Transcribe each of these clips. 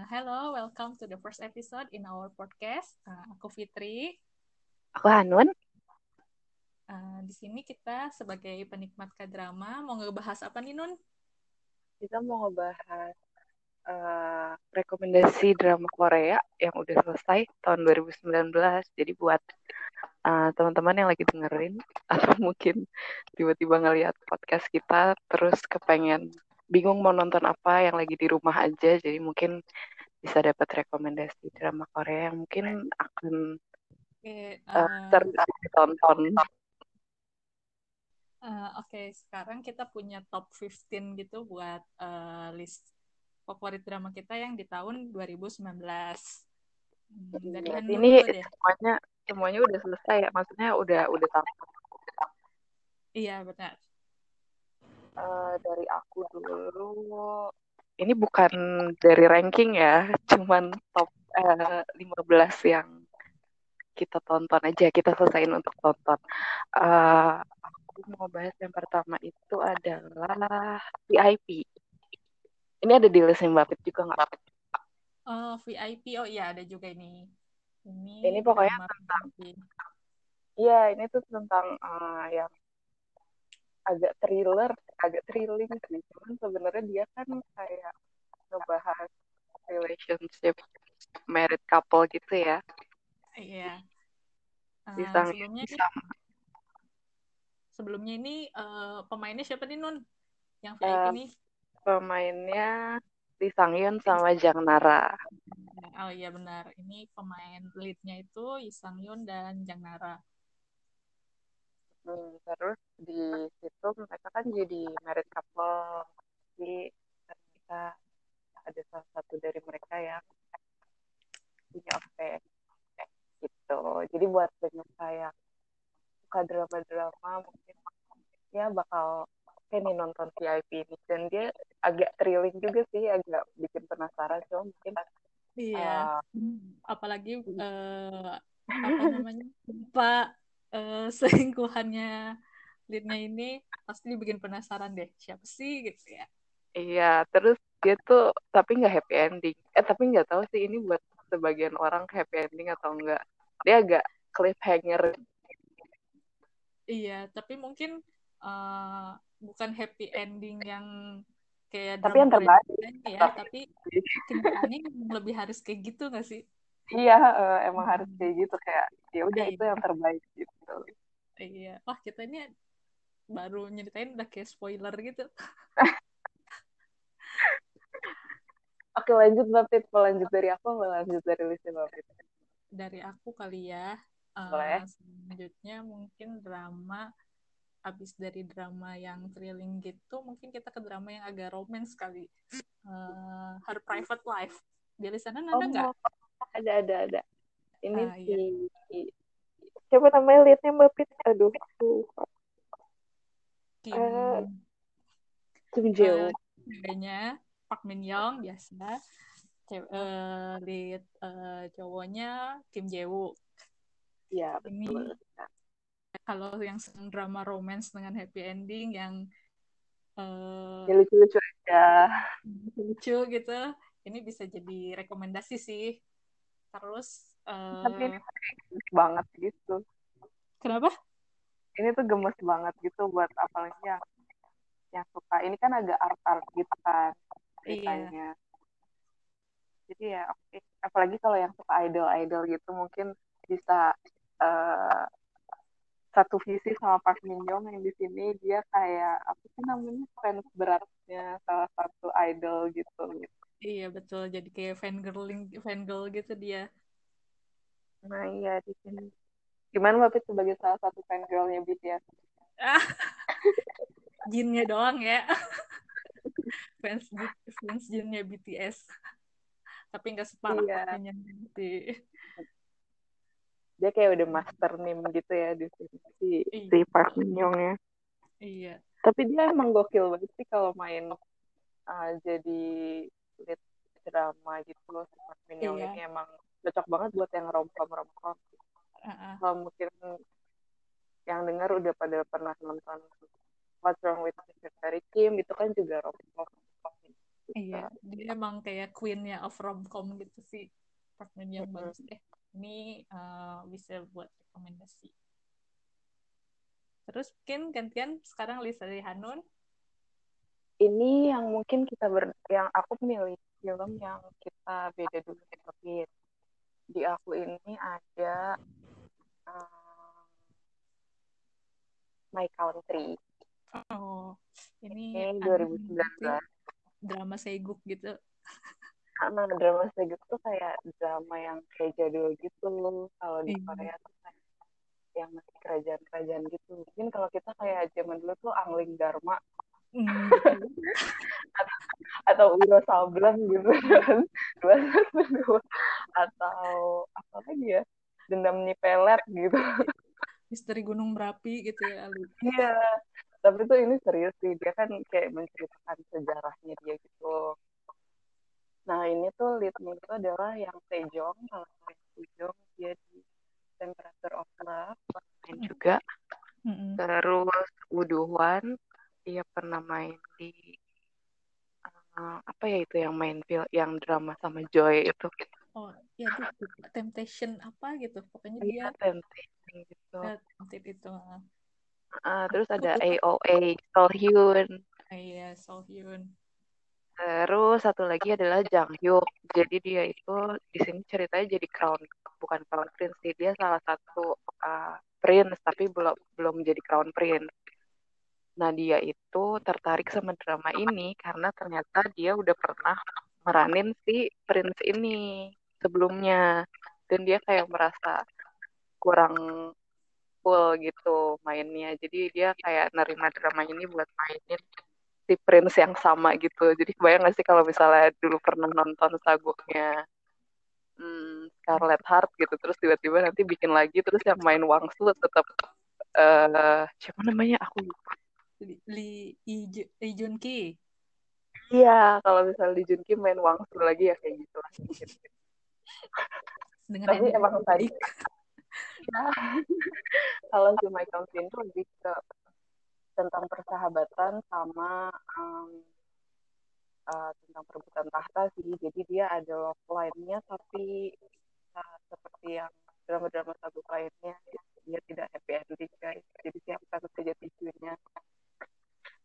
Uh, hello, welcome to the first episode in our podcast. Uh, aku Fitri. Aku Hanun. Uh, di sini kita sebagai penikmat k-drama mau ngebahas apa nih Nun? Kita mau ngebahas uh, rekomendasi drama Korea yang udah selesai tahun 2019. Jadi buat uh, teman-teman yang lagi dengerin atau mungkin tiba-tiba ngeliat podcast kita terus kepengen bingung mau nonton apa yang lagi di rumah aja jadi mungkin bisa dapat rekomendasi drama Korea yang mungkin akan okay, uh, uh, ditonton. Uh, Oke, okay. sekarang kita punya top 15 gitu buat uh, list favorit drama kita yang di tahun 2019. Hmm, dari ini deh. semuanya semuanya udah selesai ya, maksudnya udah udah tamat. Iya benar. Uh, dari aku dulu ini bukan dari ranking ya, cuman top uh, eh, 15 yang kita tonton aja, kita selesaiin untuk tonton. Uh, aku mau bahas yang pertama itu adalah VIP. Ini ada di list Mbak juga nggak? Oh, VIP. Oh iya, ada juga ini. Ini, ini pokoknya tentang Iya, ini tuh tentang uh, yang agak thriller, agak thrilling sih. Cuman sebenarnya dia kan kayak ngebahas relationship married couple gitu ya. Iya. Uh, sebelumnya sama. Sebelumnya ini uh, pemainnya siapa nih Nun? Yang VIP uh, ini? Pemainnya Lee Sang Yun sama Jang Nara. Oh iya benar. Ini pemain leadnya itu Lee Sang Yun dan Jang Nara. Hmm, terus di situ mereka kan jadi married couple. Jadi kita ada salah satu dari mereka yang punya affair gitu. Jadi buat penyuka yang suka drama-drama mungkin ya bakal nih nonton VIP ini. Dan dia agak thrilling juga sih agak bikin penasaran. Cuma mungkin iya. uh, apalagi uh, apa namanya pak uh, selingkuhannya leadnya ini pasti bikin penasaran deh siapa sih gitu ya. Iya terus dia tuh tapi nggak happy ending. Eh tapi nggak tahu sih ini buat sebagian orang happy ending atau enggak dia agak cliffhanger. Iya tapi mungkin uh, bukan happy ending yang kayak tapi yang terbaik. ya tapi kenyataannya lebih harus kayak gitu nggak sih iya uh, emang harus kayak gitu kayak ya udah itu yang terbaik gitu iya wah kita ini baru nyeritain udah kayak spoiler gitu Oke lanjut Mbak Pit, mau lanjut dari aku mau lanjut dari listnya Mbak Pit? Dari aku kali ya. Uh, selanjutnya mungkin drama abis dari drama yang thrilling gitu, mungkin kita ke drama yang agak romance kali. Uh, Her Private Life. Di sana ada oh, nggak? Ada ada ada. Ini ah, si iya. siapa namanya liatnya mbak Pit. Aduh aku Kim. Uh, Kim Jeo uh, Park Min Young biasa. Uh, lead uh, cowoknya Kim Jae ya ini kalau yang drama romance dengan happy ending yang uh, ya lucu-lucu aja. lucu gitu ini bisa jadi rekomendasi sih terus uh... tapi ini gemes banget gitu. Kenapa? Ini tuh gemes banget gitu buat apalagi yang yang suka. Ini kan agak art art gitu kan ceritanya. Iya. jadi ya oke. Okay. apalagi kalau yang suka idol idol gitu mungkin bisa uh, satu visi sama Park Min Young yang di sini. Dia kayak apa sih namanya fans beratnya salah satu idol gitu Iya betul, jadi kayak fangirling, fangirl gitu dia. Nah iya di sini. Gimana Bapak sebagai salah satu fangirlnya BTS? Jinnya doang ya. fans fans jinnya BTS. Tapi nggak separah iya. nanti. Dia kayak udah master name gitu ya di sini si, iya. si Park Min Young ya. Iya. Tapi dia emang gokil banget sih kalau main uh, jadi lead drama gitu loh Min Young iya. ini emang cocok banget buat yang romcom romcom uh-uh. kalau mungkin yang dengar udah pada pernah nonton What's Wrong with Mr. Kim itu kan juga romcom iya dia emang kayak queennya of romcom gitu sih. Partner yang bagus. Deh ini uh, bisa buat rekomendasi. Terus mungkin gantian sekarang list dari Hanun ini yang mungkin kita ber yang aku milih film yang kita beda dulu tapi di aku ini ada um, My Country. Oh ini, ini 2019 drama seguk gitu. Karena drama seguk tuh kayak drama yang kayak jadul gitu kalau di iya. Korea tuh kayak yang masih kerajaan-kerajaan gitu. Mungkin kalau kita kayak zaman dulu tuh Angling Dharma hmm. atau Wiro Sableng gitu kan. Dua atau apa lagi ya? Dendam nipelet gitu. Misteri gunung berapi gitu ya Ali iya. Tapi tuh ini serius sih. Dia kan kayak menceritakan sejarahnya dia gitu. Nah ini tuh leadnya itu adalah yang Sejong kalau yang Sejong dia di Temperature of Love main juga mm-hmm. terus Wuduwan dia pernah main di uh, apa ya itu yang main film yang drama sama Joy itu oh ya itu Temptation apa gitu pokoknya iya, dia Temptation gitu ya, Temptation itu Uh, terus ada AOA Sohyun. Uh, iya, Sohyun. Terus satu lagi adalah Jang Hyuk. Jadi dia itu di sini ceritanya jadi crown bukan crown prince sih. Dia salah satu uh, prince tapi belum belum jadi crown prince. Nah, dia itu tertarik sama drama ini karena ternyata dia udah pernah meranin si prince ini sebelumnya. Dan dia kayak merasa kurang full gitu mainnya. Jadi dia kayak nerima drama ini buat mainin si Prince yang sama gitu. Jadi kebayang gak sih kalau misalnya dulu pernah nonton saguknya hmm, Scarlet Heart gitu terus tiba-tiba nanti bikin lagi terus yang main Wangsu tetap uh, siapa namanya? Aku Lee Lee Jun Ki? Iya kalau misalnya Lee Jun Ki main Wangsu lagi ya kayak gitu. Lah dengan tapi emang tadi. Kalau si Michael Finn tuh lebih ke tentang persahabatan sama um, uh, tentang perebutan tahta sih. Jadi dia ada love line-nya tapi uh, seperti yang drama-drama satu lainnya dia tidak happy ending guys. Jadi siapa saja tisunya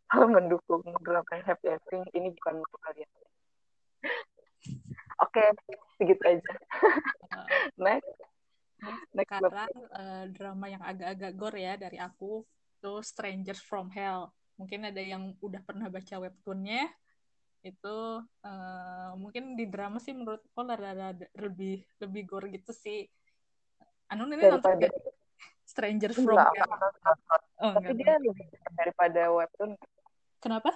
kalau mendukung drama happy ending ini bukan untuk kalian. Oke, okay, segitu aja. Next. Next sekarang uh, drama yang agak-agak gore ya dari aku itu Strangers from Hell. Mungkin ada yang udah pernah baca webtoonnya itu uh, mungkin di drama sih menurut aku rada lebih lebih gore gitu sih. Anu ini nonton gak? Strangers from Hell. Oh, Tapi dia lebih daripada webtoon. Kenapa?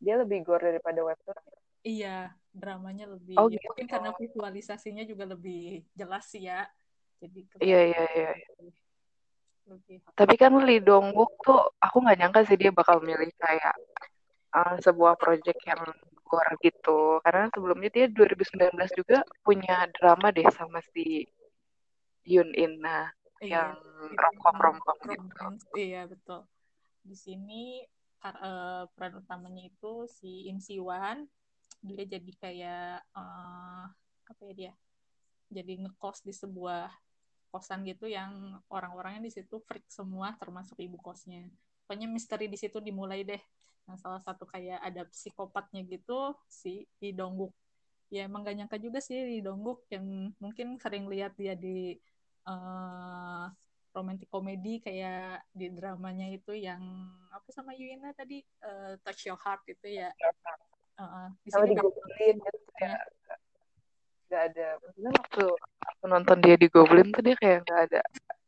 Dia lebih gore daripada webtoon. Iya, dramanya lebih. Oh, gitu. Mungkin karena visualisasinya juga lebih jelas sih ya jadi iya iya iya tapi kan Lee Dong Wook tuh aku nggak nyangka sih dia bakal milih kayak uh, sebuah project yang gore gitu karena sebelumnya dia 2019 juga punya drama deh sama si Yun In nah iya, yang romcom romcom gitu iya betul di sini uh, peran utamanya itu si Im Siwan dia jadi kayak uh, apa ya dia? Jadi ngekos di sebuah kosan gitu yang orang-orangnya di situ freak semua termasuk ibu kosnya. Pokoknya misteri di situ dimulai deh. Nah salah satu kayak ada psikopatnya gitu si Lee ya emang gak nyangka juga sih Lee yang mungkin sering lihat dia di uh, romantic komedi kayak di dramanya itu yang apa sama Yuina tadi uh, Touch Your Heart itu ya. Uh, di sini gitu ya. nggak ada. Maksudnya waktu aku nonton dia di Goblin tuh dia kayak nggak ada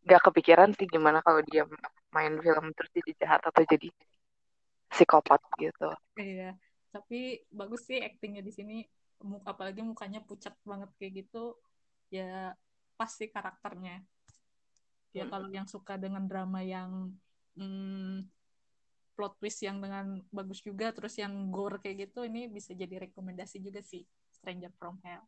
nggak kepikiran sih gimana kalau dia main film terus jadi jahat atau jadi psikopat gitu. Iya tapi bagus sih aktingnya di sini. Apalagi mukanya pucat banget kayak gitu. Ya pasti karakternya ya hmm. kalau yang suka dengan drama yang hmm, plot twist yang dengan bagus juga terus yang gore kayak gitu ini bisa jadi rekomendasi juga sih Stranger from Hell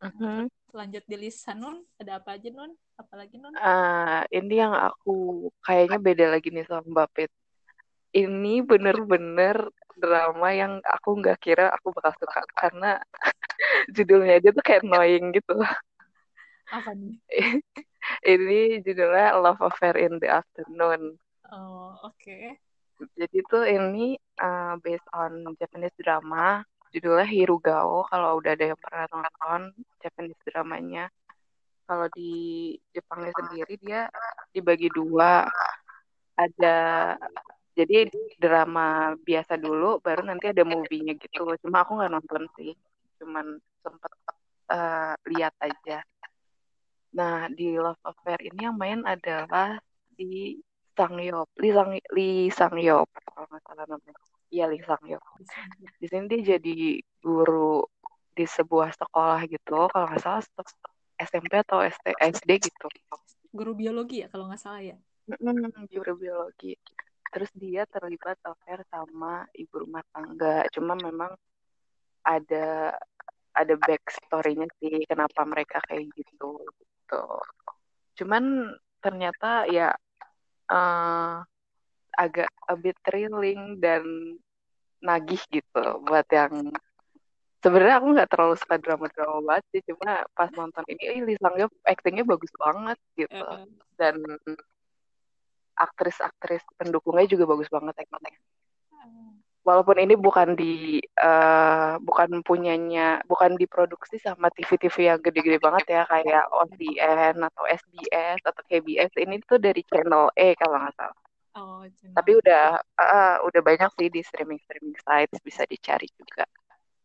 Uh-huh. Lanjut di list Nun, ada apa aja Nun? Apalagi Nun? Uh, ini yang aku kayaknya beda lagi nih sama Mbak Pet. Ini bener-bener drama yang aku nggak kira aku bakal suka karena judulnya aja tuh kayak annoying gitu. Apa nih? ini judulnya Love Affair in the Afternoon. Oh, oke. Okay. Jadi tuh ini uh, based on Japanese drama, judulnya Hirugao. Kalau udah ada yang pernah nonton Japanese dramanya, kalau di Jepangnya sendiri dia dibagi dua. Ada jadi drama biasa dulu, baru nanti ada movie-nya gitu. Cuma aku nggak nonton sih, cuman sempet uh, lihat aja. Nah di Love Affair ini yang main adalah si Sang Yop, Lee Sang Lee Sang Yop kalau nggak salah namanya. Iya Lee Sang Yop. Di sini dia jadi guru di sebuah sekolah gitu, kalau nggak salah SMP atau SD, SD gitu. Guru biologi ya kalau nggak salah ya? Guru biologi. Terus dia terlibat affair sama ibu rumah tangga. Cuma memang ada ada backstory-nya sih kenapa mereka kayak gitu gitu. Cuman ternyata ya uh, agak a bit thrilling dan nagih gitu buat yang sebenarnya aku nggak terlalu suka drama-drama banget sih cuma pas nonton ini eh, Lee Sang actingnya bagus banget gitu. Dan aktris-aktris pendukungnya juga bagus banget actingnya walaupun ini bukan di uh, bukan punyanya bukan diproduksi sama TV-TV yang gede-gede banget ya kayak OCN atau SBS atau KBS ini tuh dari channel E kalau nggak salah Oh, Tapi udah uh, udah banyak sih di streaming streaming sites bisa dicari juga.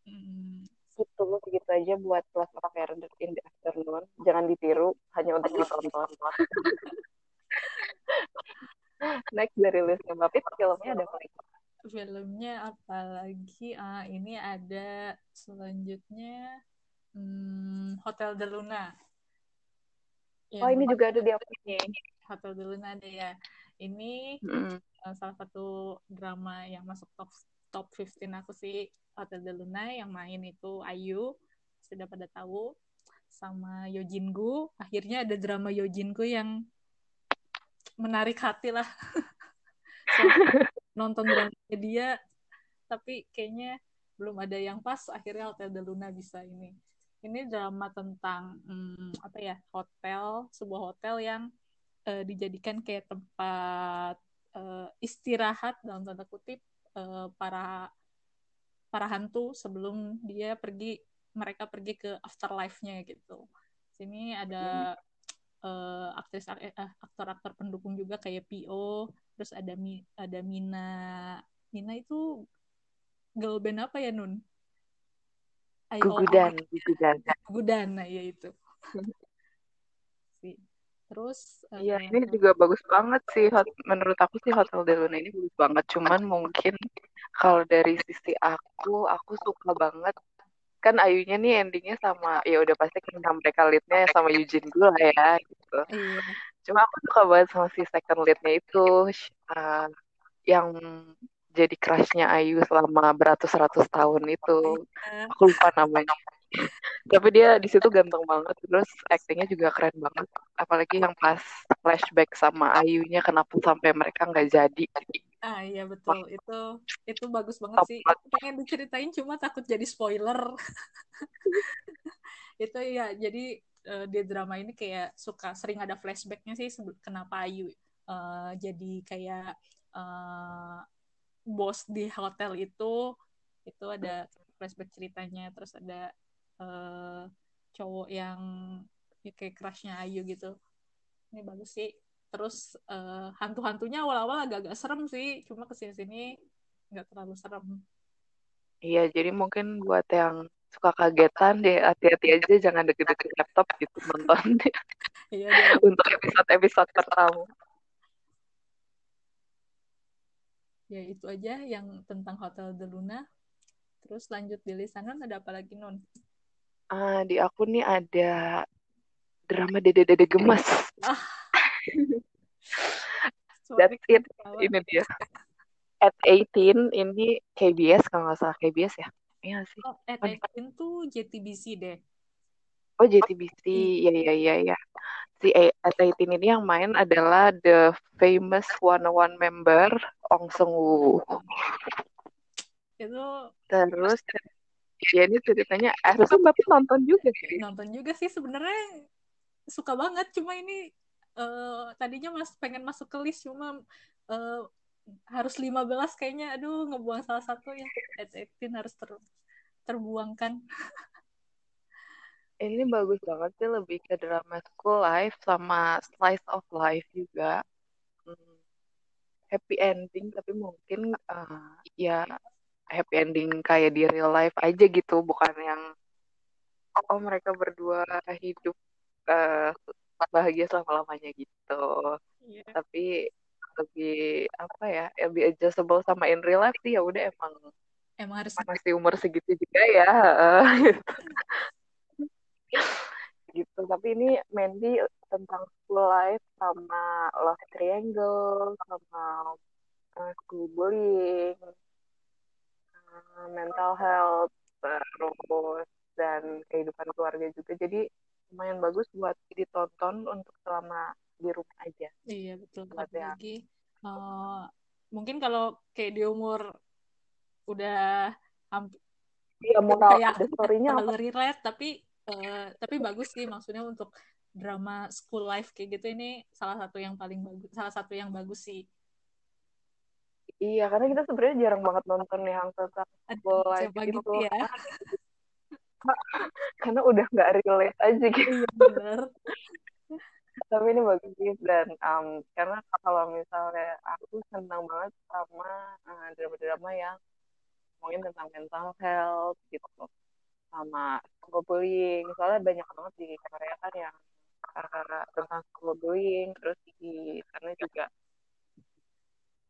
Hmm. Itu segitu aja buat Plus Affair in the Afternoon. Jangan ditiru hanya untuk ditonton. Next dari listnya Bapit, filmnya ada apa? Filmnya apa lagi? Ah, ini ada selanjutnya hmm, Hotel de Luna. oh, ini juga ada di apa ini? Hotel de Luna ada ya ini mm. uh, salah satu drama yang masuk top top 15 aku sih Hotel de Luna yang main itu Ayu sudah pada tahu sama Yojingu akhirnya ada drama Yojingu yang menarik hati lah so, nonton drama dia tapi kayaknya belum ada yang pas akhirnya Hotel de Luna bisa ini ini drama tentang hmm, apa ya hotel sebuah hotel yang uh, dijadikan kayak tempat uh, istirahat dalam tanda kutip uh, para para hantu sebelum dia pergi mereka pergi ke afterlife-nya gitu. Sini ada uh, aktris uh, aktor-aktor pendukung juga kayak PO, terus ada Mi, ada Mina. Mina itu girl band apa ya Nun? Gugudan, Gugudan. Gugudan, nah ya itu. Terus Iya, uh, ini juga bagus banget sih. Menurut aku sih Hotel de Luna ini bagus banget. Cuman mungkin kalau dari sisi aku, aku suka banget kan Ayunya nih endingnya sama ya udah pasti kan mereka leadnya sama Eugene gue lah ya gitu. Iya. Cuma aku suka banget sama si second leadnya itu uh, yang jadi crushnya Ayu selama beratus-ratus tahun itu. Iya. Aku lupa namanya tapi dia di situ ganteng banget terus aktingnya juga keren banget apalagi yang pas flashback sama Ayunya kenapa sampai mereka nggak jadi ah iya betul. Itu itu bagus banget sih. pengen diceritain cuma takut jadi spoiler. Itu ya jadi uh, di drama ini kayak suka sering ada flashbacknya sih kenapa Ayu uh, jadi kayak uh, bos di hotel itu. Itu ada flashback ceritanya terus ada uh, cowok yang ya kayak crushnya Ayu gitu. Ini bagus sih terus uh, hantu-hantunya awal-awal agak-agak serem sih cuma ke sini-sini nggak terlalu serem. Iya jadi mungkin buat yang suka kagetan deh hati-hati aja jangan deket-deket laptop gitu nonton iya, untuk episode-episode pertama. Ya itu aja yang tentang Hotel de Luna. Terus lanjut di lisanan ada apa lagi non uh, di aku nih ada drama Dede Dede Gemas. Ah. That's it. Ini dia. At 18 ini KBS kalau nggak salah KBS ya. Iya sih. Oh, at 18 tuh JTBC deh. Oh JTBC, iya iya iya ya. Si at 18 ini yang main adalah the famous one one member Ong Seung Woo. itu terus ya ini ceritanya harusnya bapak nonton juga sih nonton juga sih sebenarnya suka banget cuma ini uh, tadinya mas pengen masuk ke list cuma uh, harus 15 kayaknya. Aduh ngebuang salah satu ya. 18 harus ter terbuangkan. Ini bagus banget sih lebih ke drama school life sama slice of life juga. Hmm, happy ending tapi mungkin uh, ya happy ending kayak di real life aja gitu bukan yang oh mereka berdua hidup uh, bahagia selama lamanya gitu. Yeah. tapi lebih apa ya lebih adjustable sama in real life sih ya udah emang emang harus masih umur segitu juga ya gitu. Tapi ini Mandy tentang school life sama love triangle sama uh, school bullying uh, mental health terus dan kehidupan keluarga juga. Jadi lumayan bagus buat ditonton untuk selama di rumah aja. Iya betul apalagi uh, mungkin kalau kayak di umur udah hampir Iya, kayak the story-nya relate tapi uh, tapi bagus sih maksudnya untuk drama school life kayak gitu ini salah satu yang paling bagus salah satu yang bagus sih. Iya karena kita sebenarnya jarang banget nonton yang tentang school life gitu, gitu ya karena udah nggak relate aja gitu iya, bener. tapi ini bagus sih dan um, karena kalau misalnya aku senang banget sama uh, drama-drama yang ngomongin tentang mental health gitu sama cyberbullying soalnya banyak banget di Korea kan yang uh, tentang cyberbullying terus di sana juga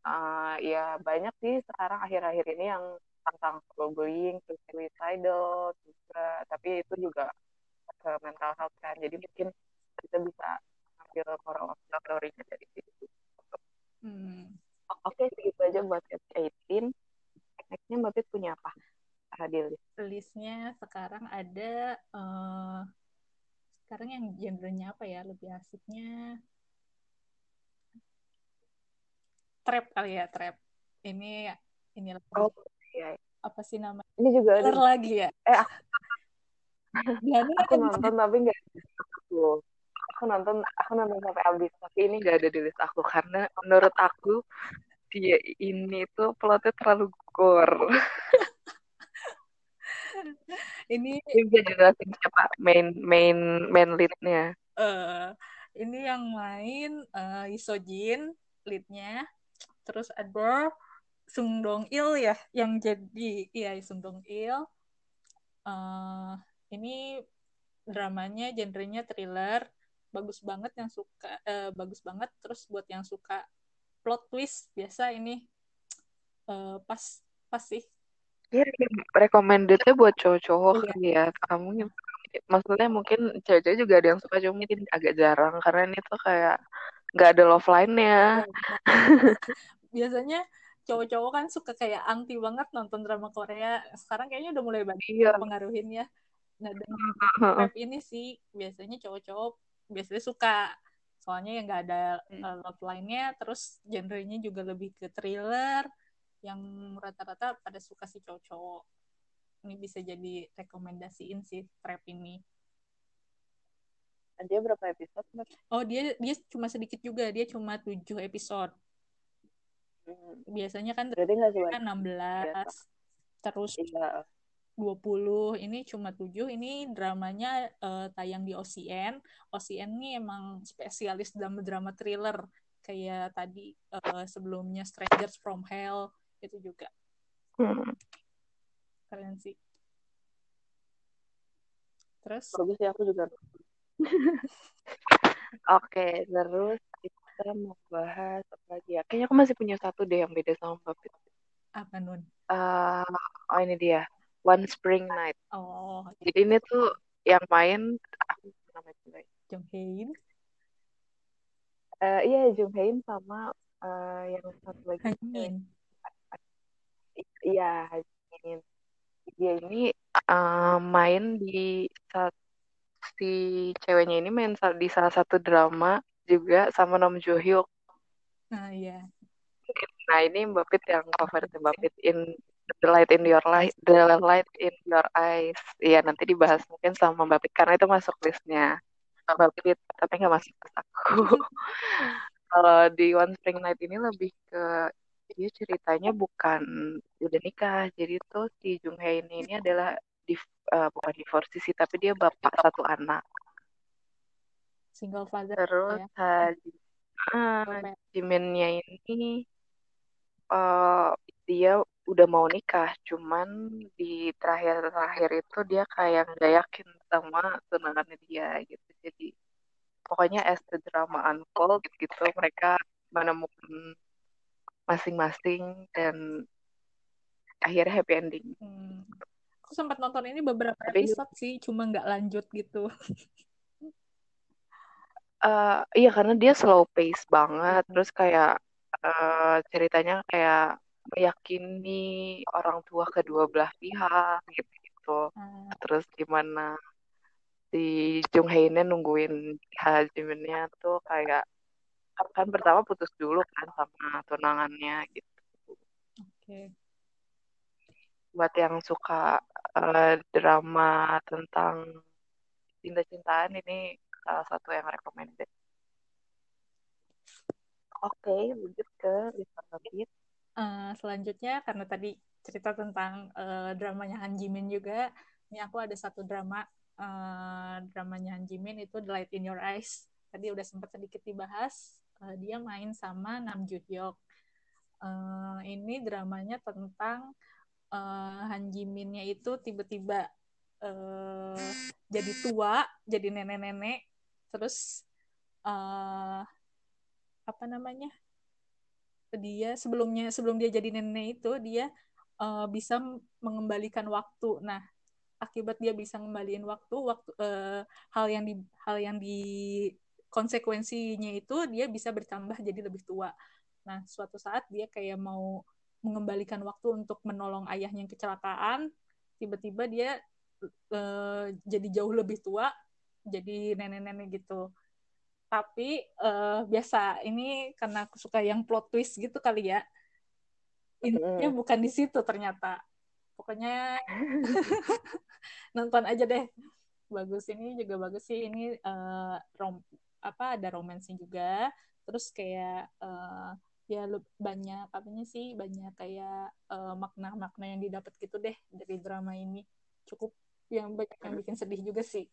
uh, ya banyak sih sekarang akhir-akhir ini yang tentang cyberbullying terus suicidal juga. Tapi itu juga ke mental health kan. Jadi mungkin kita bisa ambil moral story-nya dari situ. Hmm. oke okay, segitu aja buat S18 nextnya Mbak Pit punya apa? Di list? Listnya sekarang ada uh, sekarang yang genrenya apa ya? Lebih asiknya trap kali ya trap. Ini ini oh, iya. apa sih nama ini juga ada lagi ya? Eh aku, ya, aku nonton tapi nggak aku. Aku nonton aku nonton sampai habis tapi ini nggak ada di list aku karena menurut aku dia ini tuh plotnya terlalu gore. Ini bisa jelasin siapa main main main leadnya. Uh, ini yang main uh, Isojin leadnya terus ada Sung Dong Il ya yang jadi iya Sung Dong Il uh, ini dramanya genrenya thriller. Bagus banget yang suka uh, bagus banget. Terus buat yang suka plot twist biasa ini uh, pas pas sih. Iya, recommendednya buat cowok-cowok iya. kali ya. Kamu maksudnya mungkin cewek-cewek juga ada yang suka cuma mungkin agak jarang. Karena ini tuh kayak nggak ada love line-nya. Biasanya cowok-cowok kan suka kayak anti banget nonton drama Korea. Sekarang kayaknya udah mulai banyak iya. pengaruhin ya. Nah, dengan rap ini sih biasanya cowok-cowok biasanya suka soalnya yang nggak ada uh, love line-nya terus genrenya juga lebih ke thriller yang rata-rata pada suka si cowok-cowok ini bisa jadi rekomendasiin si trap ini dia berapa episode Mbak? oh dia dia cuma sedikit juga dia cuma tujuh episode. Biasanya kan berarti nggak kan 16 Biasa. terus iya. 20 ini cuma 7 ini dramanya uh, tayang di OCN OCN ini emang spesialis dalam drama thriller. Kayak tadi uh, sebelumnya Strangers from Hell itu juga. Hmm. keren sih. Terus? Bagus ya aku juga. Oke terus kita mau bahas apa lagi ya? Kayaknya aku masih punya satu deh yang beda sama Mbak apa nun? Uh, oh ini dia. One Spring Night. Oh jadi ini tuh yang main aku namanya Jung Hae uh, iya Jung Hae sama uh, yang satu lagi Hae iya Hajin dia ini uh, main di si ceweknya ini main di salah satu drama juga sama Nam Jo Hyuk. Nah iya. Nah ini Mbak Pit yang favorit Mbak Pit in The Light in Your Light, The Light in Your Eyes. Iya nanti dibahas mungkin sama Mbak Pit karena itu masuk listnya Mbak Pit, tapi nggak masuk ke aku. Kalau di One Spring Night ini lebih ke dia ceritanya bukan udah nikah, jadi tuh si Jung Hae ini, ini adalah di, uh, bukan divorce sih, tapi dia bapak satu anak. Single father. Terus ya. uh, Jiminnya ini uh, dia udah mau nikah, cuman di terakhir-terakhir itu dia kayak nggak yakin sama tunangannya dia gitu. Jadi pokoknya as the drama unfold gitu mereka menemukan masing-masing dan akhirnya happy ending. Hmm. Aku sempat nonton ini beberapa Tapi, episode sih, cuma nggak lanjut gitu. uh, iya karena dia slow pace banget, terus kayak uh, ceritanya kayak meyakini orang tua kedua belah pihak gitu gitu hmm. terus gimana si Jung Hae nungguin Ha Jiminnya tuh kayak kan pertama putus dulu kan sama tunangannya gitu. Oke. Okay. Buat yang suka uh, drama tentang cinta-cintaan ini salah satu yang recommended. Oke, okay, lanjut ke Beat. Uh, selanjutnya karena tadi cerita tentang uh, dramanya Han Jimin juga, ini aku ada satu drama uh, dramanya Han Jimin itu The Light in Your Eyes. Tadi udah sempat sedikit dibahas. Uh, dia main sama Nam Joo Hyuk. Uh, ini dramanya tentang uh, Han Jiminnya itu tiba-tiba uh, jadi tua, jadi nenek-nenek, terus uh, apa namanya? dia sebelumnya sebelum dia jadi nenek itu dia uh, bisa mengembalikan waktu. Nah, akibat dia bisa ngembaliin waktu, waktu uh, hal yang di hal yang di konsekuensinya itu dia bisa bertambah jadi lebih tua. Nah, suatu saat dia kayak mau mengembalikan waktu untuk menolong ayahnya yang kecelakaan, tiba-tiba dia uh, jadi jauh lebih tua, jadi nenek-nenek gitu. Tapi uh, biasa ini karena aku suka yang plot twist gitu kali ya. Intinya mm. bukan di situ ternyata. Pokoknya nonton aja deh. Bagus ini juga bagus sih. Ini uh, rom apa ada romansnya juga. Terus kayak uh, ya banyak apanya sih? Banyak kayak uh, makna-makna yang didapat gitu deh dari drama ini. Cukup yang banyak yang bikin sedih juga sih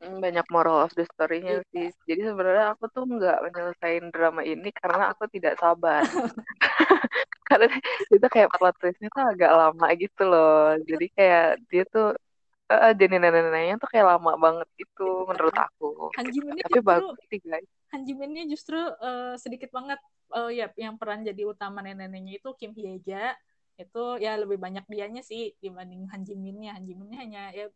banyak moral of the story-nya iya. sih. Jadi sebenarnya aku tuh nggak menyelesaikan drama ini karena aku tidak sabar. karena itu kayak plot twist-nya tuh agak lama gitu loh. Jadi kayak dia tuh uh, jadi nenek-neneknya tuh kayak lama banget gitu menurut aku. Hanjiminnya Tapi justru, bagus sih guys. Hanjiminnya justru uh, sedikit banget uh, ya yang peran jadi utama nenek-neneknya itu Kim Hyeja itu ya lebih banyak dianya sih dibanding Hanjiminnya. Hanjiminnya hanya ya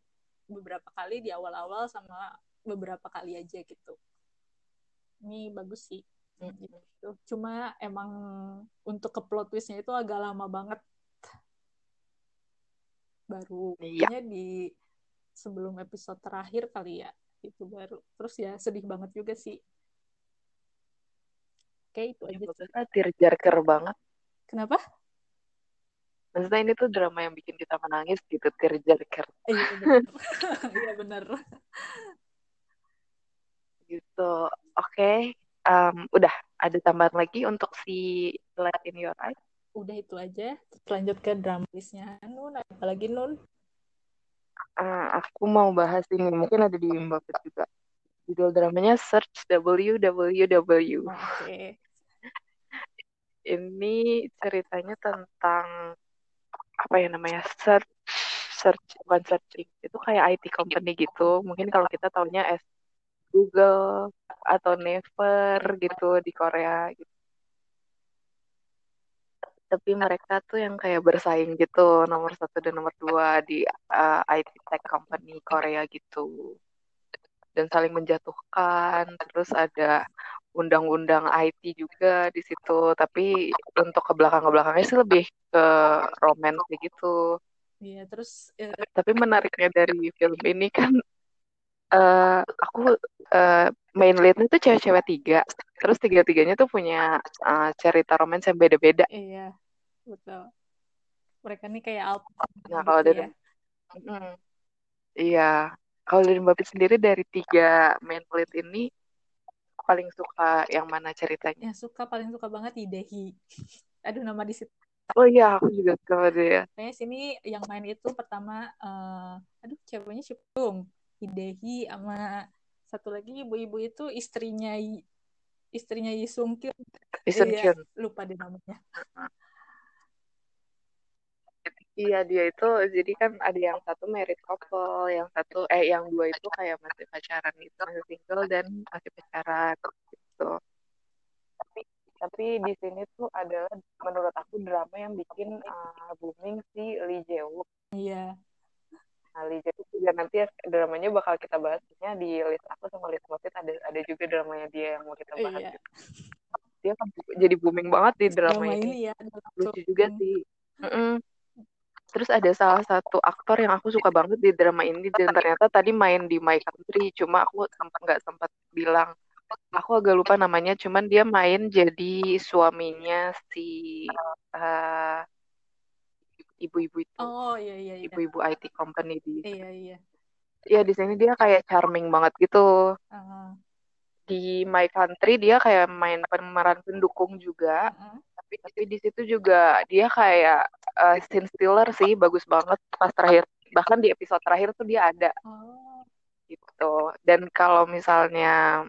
beberapa kali di awal-awal sama beberapa kali aja gitu. Ini bagus sih gitu. Cuma emang untuk ke plot twistnya itu agak lama banget. Baru iya. di sebelum episode terakhir kali ya itu baru. Terus ya sedih banget juga sih. Oke itu aja tir banget. Kenapa maksudnya ini tuh drama yang bikin kita menangis gitu tearjerker iya benar. Iya benar. Gitu. Oke okay. um, udah. Ada tambahan lagi untuk si Light in Your Eyes? Udah itu aja. Lanjut ke drama listnya. Nun apa lagi Nun? Uh, aku mau bahas ini. Mungkin ada di Mbak juga. Judul dramanya Search WWW oke. Okay. ini ceritanya tentang apa ya namanya search search bukan searching itu kayak IT company gitu mungkin kalau kita tahunya as Google atau Never gitu di Korea gitu. tapi mereka tuh yang kayak bersaing gitu nomor satu dan nomor dua di uh, IT tech company Korea gitu dan saling menjatuhkan terus ada undang-undang IT juga di situ. Tapi untuk ke belakang ke belakangnya sih lebih ke romans gitu. Iya terus uh... tapi menariknya dari film ini kan uh, aku uh, main lead itu cewek-cewek tiga. Terus tiga-tiganya tuh punya uh, cerita romans yang beda-beda. Iya betul. Mereka nih kayak alpha nah gitu kalau dari ya. mm, iya. Kalau dari Mbak Pit sendiri dari tiga main lead ini paling suka yang mana ceritanya Yang suka paling suka banget Hidehi. Aduh nama di situ. oh iya aku juga suka dia Kayaknya sini yang main itu pertama eh aduh ceweknya Cipung. Hidehi sama satu lagi ibu-ibu itu istrinya istrinya Yi Sung Kyun. Iya, lupa deh namanya. Iya dia itu jadi kan ada yang satu married couple, yang satu eh yang dua itu kayak masih pacaran gitu, masih single dan masih pacaran gitu. Tapi tapi di sini tuh adalah menurut aku drama yang bikin uh, booming si Lee Jae Wook. Iya. Nah, Lee Jae Wook juga nanti ya, dramanya bakal kita bahasnya di list aku sama list Motit ada ada juga dramanya dia yang mau kita bahas. Iya. Juga. Dia kan jadi booming banget di drama, Drama ini. ini ya. Lucu juga sih. Mm-mm. Terus ada salah satu aktor yang aku suka banget di drama ini dan ternyata tadi main di My Country, cuma aku sempat nggak sempat bilang. Aku agak lupa namanya, cuman dia main jadi suaminya si uh, ibu-ibu itu, Oh iya iya iya. ibu-ibu IT company di. Iya iya. Ya di sini dia kayak charming banget gitu. Uh, Di My Country dia kayak main pemeran pendukung juga. uh-uh. tapi tapi di situ juga dia kayak uh, scene stealer sih bagus banget. Pas terakhir bahkan di episode terakhir tuh dia ada. Oh. gitu. Dan kalau misalnya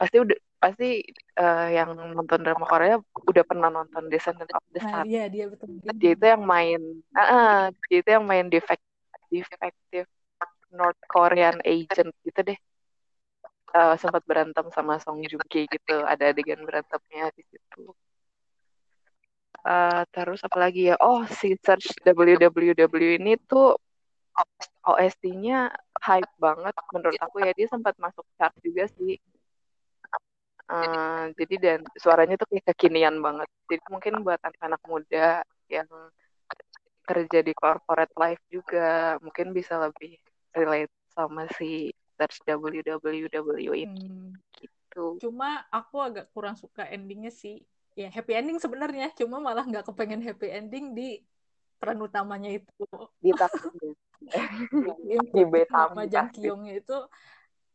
pasti udah pasti uh, yang nonton drama Korea udah pernah nonton Descendant of the Nah, Sun. iya dia betul. dia itu yang main uh, dia itu yang main defect defective North Korean agent gitu deh. Uh, sempat berantem sama Song Joong Ki gitu ada adegan berantemnya di situ Uh, terus apa lagi ya? Oh, si Search WWW ini tuh OST-nya hype banget menurut aku ya. Dia sempat masuk chart juga sih. Uh, jadi dan suaranya tuh kayak kekinian banget. Jadi mungkin buat anak-anak muda yang kerja di corporate life juga mungkin bisa lebih relate sama si Search WWW ini. Hmm. Gitu. Cuma aku agak kurang suka endingnya sih. Ya happy ending sebenarnya, cuma malah nggak kepengen happy ending di peran utamanya itu. Di takutnya. di Betami Jang Kyungnya itu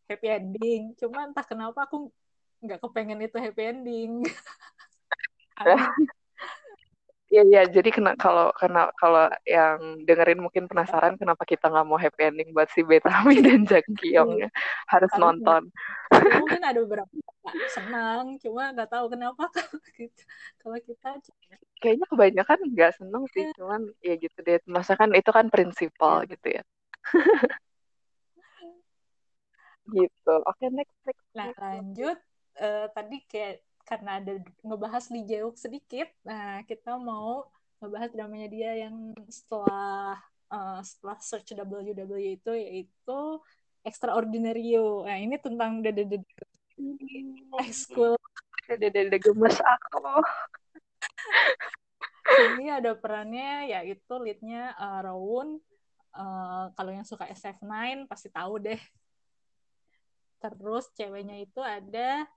happy ending. Cuma entah kenapa aku nggak kepengen itu happy ending. Iya iya jadi kena kalau kena kalau yang dengerin mungkin penasaran kenapa kita nggak mau happy ending buat si Betami dan Jang Kyung ya. harus Harusnya. nonton. Mungkin ada beberapa senang, cuma nggak tahu kenapa kalau kita kalau kita kayaknya kebanyakan nggak seneng sih, cuman ya gitu deh. Masa kan itu kan prinsipal ya. gitu ya. gitu. Oke next next. Nah lanjut uh, tadi kayak karena ada ngebahas Lee Jae-wook sedikit, nah kita mau ngebahas dramanya dia yang setelah uh, setelah search WW itu yaitu Extraordinario. Nah ini tentang the the, the high school. Dede gemes aku. Ini ada perannya yaitu leadnya uh, Rawun. Uh, kalau yang suka SF9 pasti tahu deh. Terus ceweknya itu ada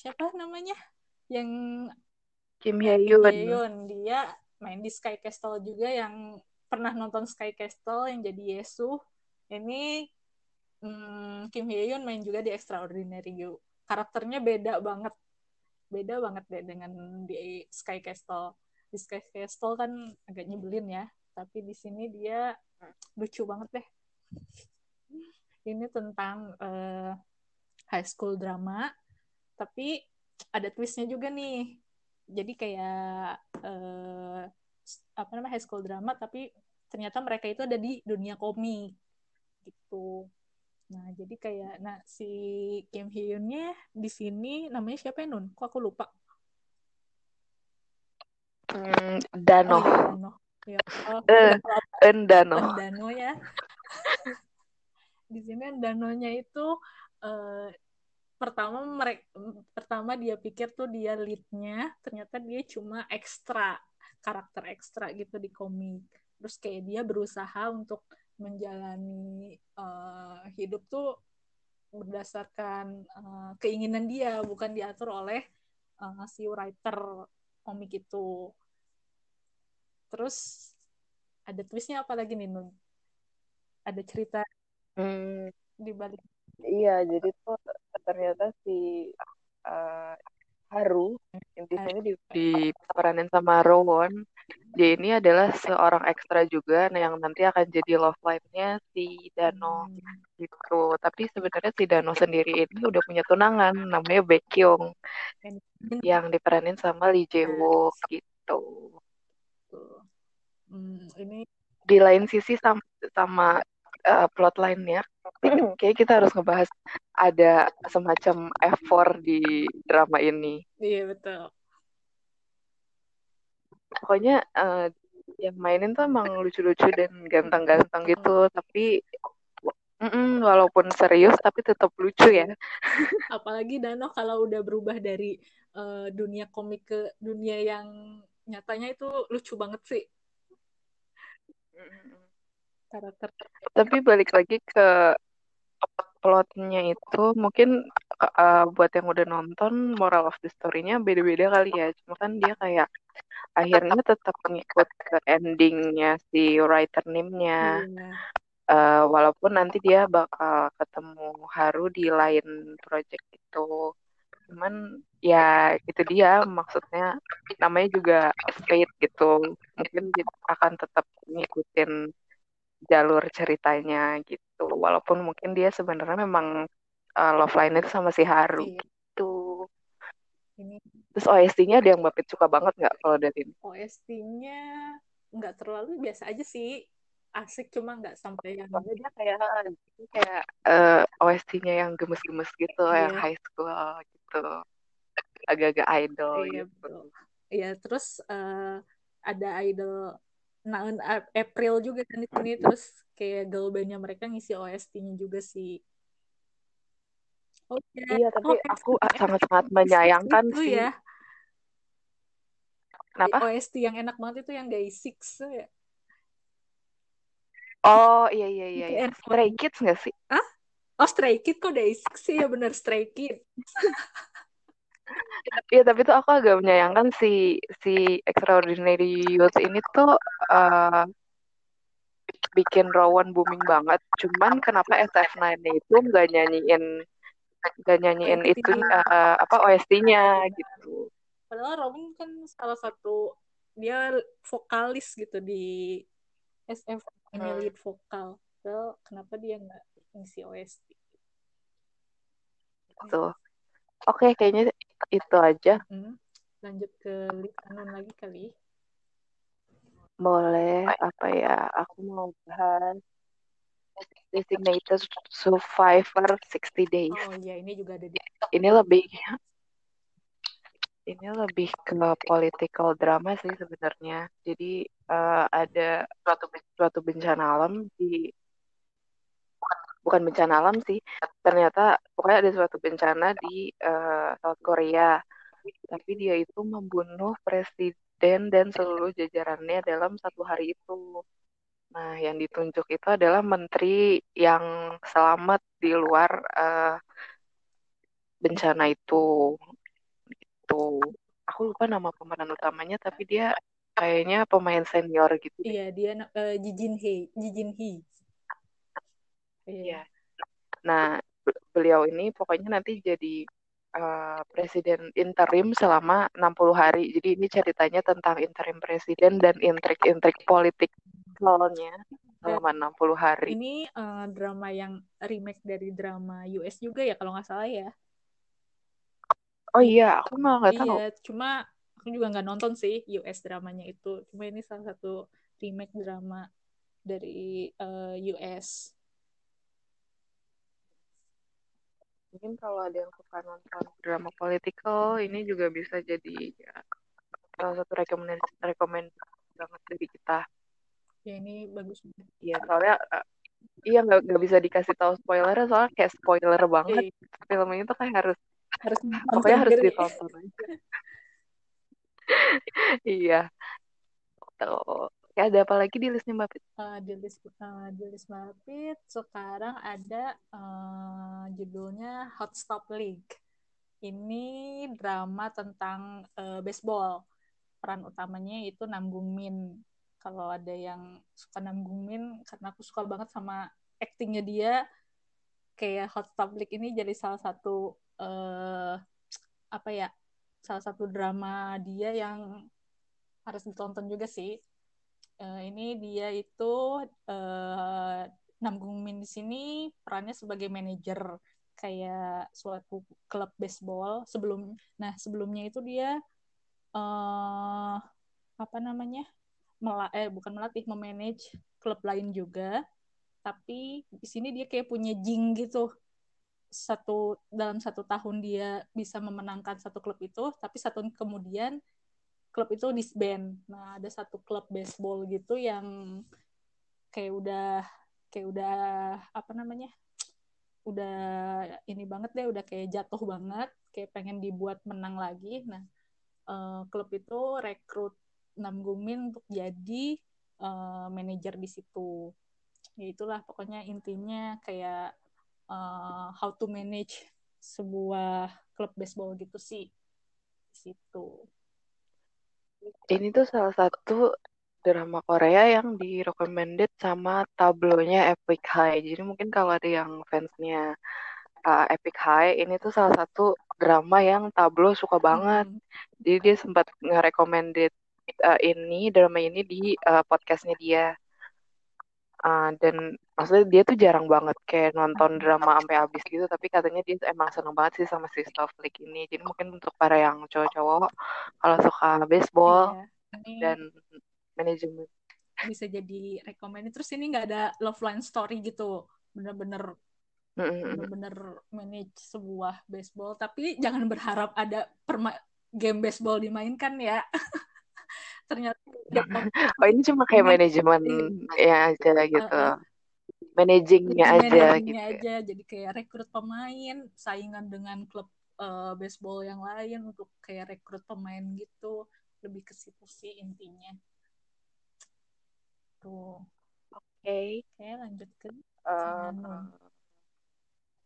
siapa namanya? Yang Kim. Yeon dia main di Sky Castle juga yang pernah nonton Sky Castle yang jadi Yesu. Ini hmm, Kim Yoon main juga di Extraordinary You karakternya beda banget. Beda banget deh dengan di Sky Castle. Di Sky Castle kan agak nyebelin ya tapi di sini dia lucu banget deh. Ini tentang uh, high school drama tapi ada twistnya juga nih. Jadi kayak uh, apa namanya high school drama tapi ternyata mereka itu ada di dunia komik gitu. Nah jadi kayak nah si Kim Hyunnya di sini namanya siapa ya Nun? Kok aku lupa? Hmm, Dano. Oh, iya, Dano. Ya oh, uh, Endano Endano ya. Di sini Endanonya itu uh, pertama mereka pertama dia pikir tuh dia leadnya ternyata dia cuma ekstra karakter ekstra gitu di komik. Terus kayak dia berusaha untuk menjalani uh, hidup tuh berdasarkan uh, keinginan dia bukan diatur oleh uh, si writer komik itu. Terus ada twistnya apa lagi nih Nun? Ada cerita hmm, di balik iya jadi tuh ternyata si uh, Haru yang di sini di, diperanin sama Rowan dia ini adalah seorang ekstra juga nah yang nanti akan jadi love line-nya si Dano hmm. gitu tapi sebenarnya si Dano sendiri ini udah punya tunangan namanya Baekhyun yang diperanin sama Lee Jae Wook gitu hmm, ini di lain sisi sama sama uh, plot line-nya kayak kita harus ngebahas ada semacam effort di drama ini. Iya betul. Pokoknya uh, yang mainin tuh emang lucu-lucu dan ganteng-ganteng gitu, tapi mm -mm, walaupun serius tapi tetap lucu ya. Apalagi Dano kalau udah berubah dari uh, dunia komik ke dunia yang nyatanya itu lucu banget sih. Karakter. Tapi balik lagi ke plotnya itu mungkin uh, buat yang udah nonton moral of the story-nya beda-beda kali ya. Cuma kan dia kayak akhirnya tetap ngikut ke endingnya si writer name-nya. Hmm. Uh, walaupun nanti dia bakal ketemu Haru di lain project itu. Cuman ya itu dia maksudnya namanya juga fate gitu. Mungkin akan tetap ngikutin jalur ceritanya gitu. Walaupun mungkin dia sebenarnya memang uh, love line itu sama si Haru iya. gitu. Ini terus OST-nya ada yang Bapit suka banget nggak kalau dari ini? OST-nya nggak terlalu biasa aja sih. Asik cuma nggak sampai yang dia kayak kayak uh, eh, OST-nya yang gemes-gemes gitu yeah. yang high school gitu. Agak-agak idol iya, gitu. iya terus uh, ada idol nah April juga kan di sini terus kayak girl bandnya mereka ngisi OST-nya juga sih oh, ya. iya tapi oh, aku sangat-sangat menyayangkan sih ya. Kenapa? OST yang enak banget itu yang Day Six ya. Oh iya iya iya. iya. Stray Kids nggak sih? Hah? Oh Stray Kids kok Day Six sih ya bener Stray Kids. Iya tapi tuh aku agak menyayangkan si si Extraordinary Youth ini tuh uh, bikin Rowan booming banget. Cuman kenapa SF9 itu nggak nyanyiin nggak nyanyiin itu uh, apa OST-nya gitu. Padahal Rowan kan salah satu dia vokalis gitu di SF hmm. lead vokal. Padahal kenapa dia nggak ngisi OST? Tuh. Oke, kayaknya itu aja. Hmm. Lanjut ke Litanon lagi kali. Boleh, apa ya? Aku mau bahas Designated Survivor 60 Days. Oh iya, ini juga ada di... Ini lebih ini lebih ke political drama sih sebenarnya. Jadi uh, ada suatu suatu bencana alam di bukan bencana alam sih ternyata pokoknya ada suatu bencana di uh, South Korea. Tapi dia itu membunuh presiden dan seluruh jajarannya dalam satu hari itu. Nah yang ditunjuk itu adalah menteri yang selamat di luar uh, bencana itu. Itu aku lupa nama pemeran utamanya tapi dia kayaknya pemain senior gitu iya dia uh, Ji Jin Hee Ji Jin Hee Iya. Nah, beliau ini pokoknya nanti jadi uh, presiden interim selama 60 hari. Jadi ini ceritanya tentang interim presiden dan intrik-intrik politik soalnya selama 60 hari. Ini uh, drama yang remake dari drama US juga ya kalau nggak salah ya. Oh iya, aku malah nggak tahu. Iya, cuma aku juga nggak nonton sih US dramanya itu. Cuma ini salah satu remake drama dari uh, eh, US. Mungkin kalau ada yang suka nonton drama political ini juga bisa jadi ya, salah satu rekomendasi rekomend banget dari kita. Ya ini bagus iya soalnya uh, iya nggak nggak bisa dikasih tahu spoiler soalnya kayak spoiler banget. E. film ini tuh kayak harus harus pokoknya harus ditonton aja. Iya. Tuh ada apa lagi di listnya Mbak Pit? Uh, di list uh, di list Mbak Pit sekarang ada uh, judulnya Hot Stop League. Ini drama tentang uh, baseball. Peran utamanya itu Nam Gung Min. kalau ada yang suka Namgungmin karena aku suka banget sama aktingnya dia kayak Hot Public ini jadi salah satu uh, apa ya salah satu drama dia yang harus ditonton juga sih uh, ini dia itu uh, Namgung Min di sini perannya sebagai manajer kayak suatu klub baseball. Sebelum nah sebelumnya itu dia uh, apa namanya mela eh bukan melatih memanage klub lain juga. Tapi di sini dia kayak punya jing gitu. Satu dalam satu tahun dia bisa memenangkan satu klub itu tapi satu tahun kemudian klub itu disband. Nah ada satu klub baseball gitu yang kayak udah kayak udah apa namanya udah ini banget deh udah kayak jatuh banget kayak pengen dibuat menang lagi. Nah uh, klub itu rekrut Nam Gumin untuk jadi uh, manajer di situ. Ya itulah pokoknya intinya kayak uh, how to manage sebuah klub baseball gitu sih di situ ini tuh salah satu drama Korea yang di recommended sama tablonya Epic High. Jadi mungkin kalau ada yang fansnya uh, Epic High, ini tuh salah satu drama yang tablo suka banget. Hmm. Jadi dia sempat nge-recommended uh, ini drama ini di uh, podcastnya dia. Uh, dan maksudnya dia tuh jarang banget kayak nonton drama sampai habis gitu tapi katanya dia emang seneng banget sih sama si Flick ini. Jadi mungkin untuk para yang cowok-cowok kalau suka baseball iya. dan manajemen. bisa jadi rekomend terus ini nggak ada love line story gitu bener-bener bener-bener manage sebuah baseball. Tapi jangan berharap ada perma game baseball dimainkan ya. Ternyata oh ini cuma kayak manajemen ya aja gitu. Uh, managingnya aja gitu aja jadi kayak rekrut pemain saingan dengan klub uh, baseball yang lain untuk kayak rekrut pemain gitu lebih ke situ sih intinya gitu. Oke. Okay. Oke, lanjut ke uh,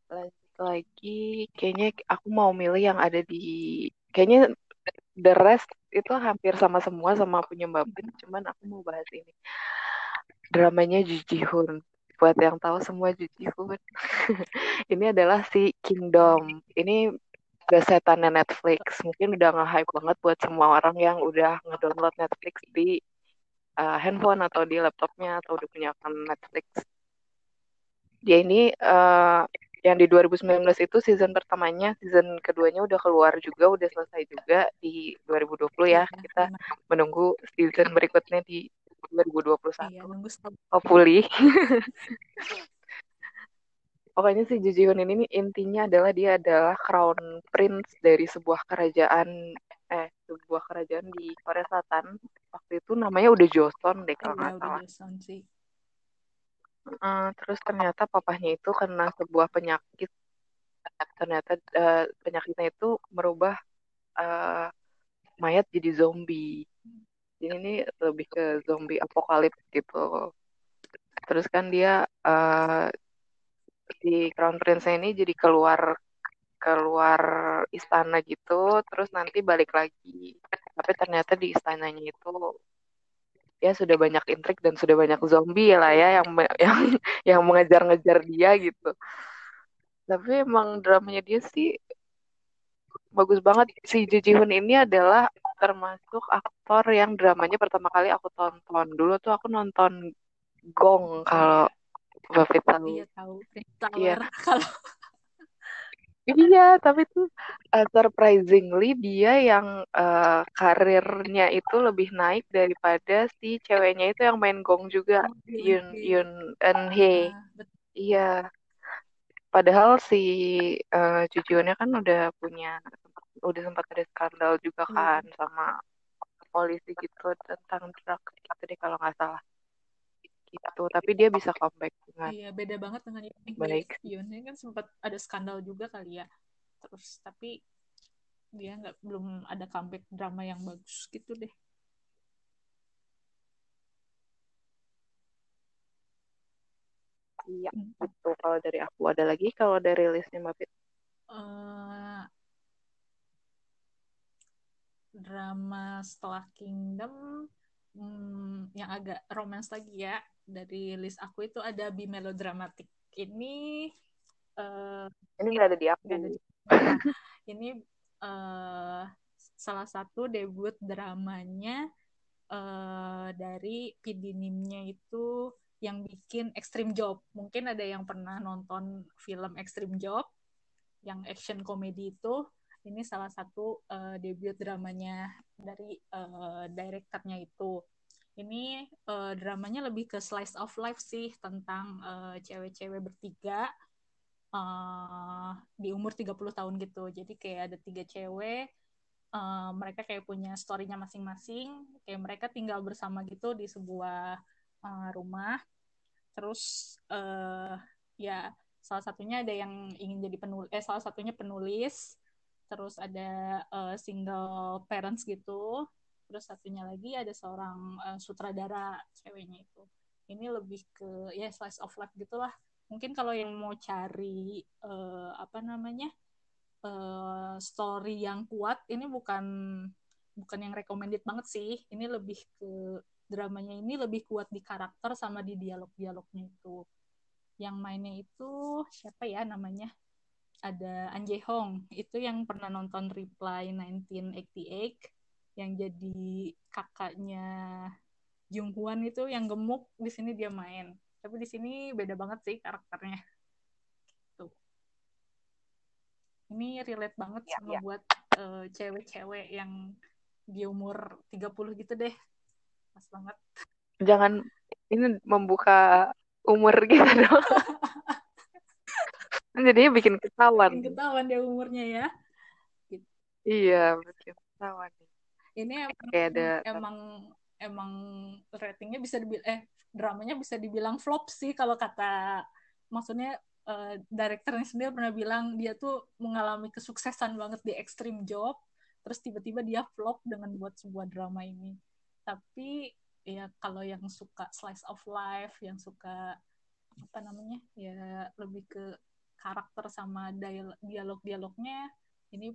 lanjut lagi. Kayaknya aku mau milih yang ada di kayaknya the rest itu hampir sama semua sama punya Mbak cuman aku mau bahas ini. Dramanya Jujihun. Buat yang tahu semua Jujihun. ini adalah si Kingdom. Ini setannya Netflix. Mungkin udah nge-hype banget buat semua orang yang udah ngedownload Netflix di uh, handphone atau di laptopnya atau udah punya akun Netflix. Dia ini uh, yang di 2019 itu season pertamanya, season keduanya udah keluar juga, udah selesai juga di 2020 ya. Kita menunggu season berikutnya di 2021. Iya, nunggu Hopefully. Pokoknya si Jujihun ini intinya adalah dia adalah crown prince dari sebuah kerajaan eh sebuah kerajaan di Korea Selatan waktu itu namanya udah Joseon deh kalau iya, nggak salah. sih. Uh, terus ternyata papahnya itu kena sebuah penyakit ternyata uh, penyakitnya itu merubah uh, mayat jadi zombie. Jadi ini lebih ke zombie apokalips gitu. Terus kan dia uh, si Crown Prince ini jadi keluar keluar istana gitu terus nanti balik lagi. Tapi ternyata di istananya itu ya sudah banyak intrik dan sudah banyak zombie lah ya yang yang yang mengejar-ngejar dia gitu. Tapi emang dramanya dia sih bagus banget. Si Ji Ji Hoon ini adalah termasuk aktor yang dramanya pertama kali aku tonton dulu tuh aku nonton Gong kalau Bapak tahu iya tahu iya. kalau Iya, tapi tuh uh, surprisingly dia yang uh, karirnya itu lebih naik daripada si ceweknya itu yang main gong juga, oh, Yun. Yun Eun Hye. Ah, iya. Padahal si uh, Jujunnya kan udah punya udah sempat ada skandal juga kan sama polisi gitu tentang drugs gitu deh kalau nggak salah. Gitu tapi dia bisa comeback dengan iya beda banget dengan yang baik. Yun ini kan sempat ada skandal juga kali ya. Terus tapi dia nggak belum ada comeback drama yang bagus gitu deh. Iya, hmm. itu kalau dari aku ada lagi? Kalau dari listnya Mbak Fit. Uh, drama setelah Kingdom hmm, yang agak romance lagi ya dari list aku itu ada bi melodramatic. Ini uh, ini nggak ada di aku ada di, ini uh, salah satu debut dramanya uh, dari pidinimnya itu yang bikin Extreme Job. Mungkin ada yang pernah nonton film Extreme Job yang action komedi itu ini salah satu uh, debut dramanya dari uh, direkturnya itu. Ini uh, dramanya lebih ke slice of life sih tentang cewek-cewek uh, bertiga uh, di umur 30 tahun gitu. Jadi kayak ada tiga cewek uh, mereka kayak punya storynya masing-masing. Kayak mereka tinggal bersama gitu di sebuah uh, rumah. Terus uh, ya salah satunya ada yang ingin jadi penulis eh salah satunya penulis terus ada uh, single parents gitu. Terus satunya lagi ada seorang uh, sutradara ceweknya itu. Ini lebih ke ya slice of life gitulah mungkin kalau yang mau cari uh, apa namanya uh, story yang kuat ini bukan bukan yang recommended banget sih. Ini lebih ke dramanya ini lebih kuat di karakter sama di dialog-dialognya itu. Yang mainnya itu siapa ya namanya ada An Jae Hong. Itu yang pernah nonton Reply 1988 yang jadi kakaknya Jung Hwan itu yang gemuk di sini dia main. Tapi di sini beda banget sih karakternya. Tuh ini relate banget ya, sama ya. buat uh, cewek-cewek yang di umur 30 gitu deh. Pas banget. Jangan ini membuka umur gitu dong Jadinya bikin ketahuan. Bikin ketahuan dia umurnya ya. Gitu. Iya, bikin ketahuan. Ini emang, Kayak ada emang emang ratingnya bisa dibilang eh dramanya bisa dibilang flop sih kalau kata maksudnya uh, direkturnya sendiri pernah bilang dia tuh mengalami kesuksesan banget di Extreme Job terus tiba-tiba dia flop dengan buat sebuah drama ini tapi ya kalau yang suka slice of life yang suka apa namanya ya lebih ke karakter sama dialog-dialognya ini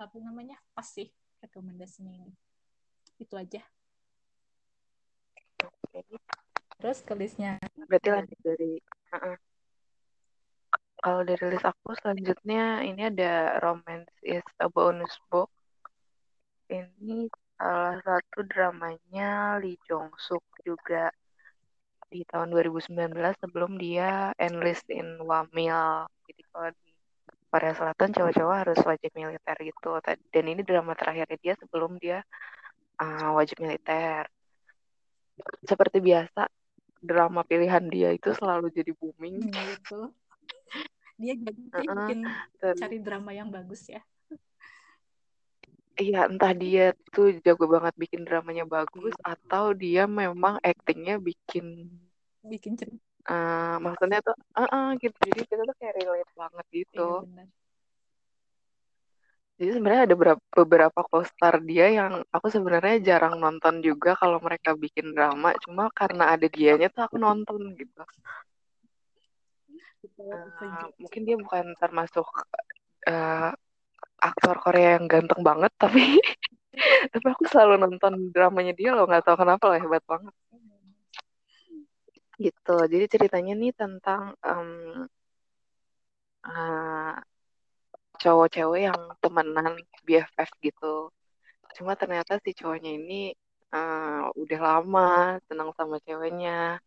apa namanya pas sih rekomendasinya ini. Itu aja. Terus ke listnya. Berarti lanjut dari uh -uh. kalau dari list aku selanjutnya ini ada Romance is a Bonus Book. Ini salah satu dramanya Lee Jong Suk juga di tahun 2019 sebelum dia enlist in Wamil. Jadi kalau di Korea Selatan cowok-cowok harus wajib militer gitu. Dan ini drama terakhirnya dia sebelum dia uh, wajib militer. Seperti biasa, drama pilihan dia itu selalu jadi booming. Gitu. Dia jadi uh -uh. bikin cari drama yang bagus ya. Iya, entah dia tuh jago banget bikin dramanya bagus iya. atau dia memang actingnya bikin bikin cerita. Uh, maksudnya tuh, uh -uh, gitu. Jadi kita tuh kayak relate banget gitu. Iya, Jadi sebenarnya ada beberapa, beberapa co-star dia yang aku sebenarnya jarang nonton juga kalau mereka bikin drama. Cuma karena ada dianya tuh aku nonton gitu. Uh, mungkin dia bukan termasuk uh, aktor Korea yang ganteng banget tapi tapi aku selalu nonton dramanya dia loh nggak tahu kenapa lah hebat banget. Gitu jadi ceritanya nih tentang um, uh, cowok-cewek yang temenan BFF gitu. Cuma ternyata si cowoknya ini uh, udah lama tenang sama ceweknya.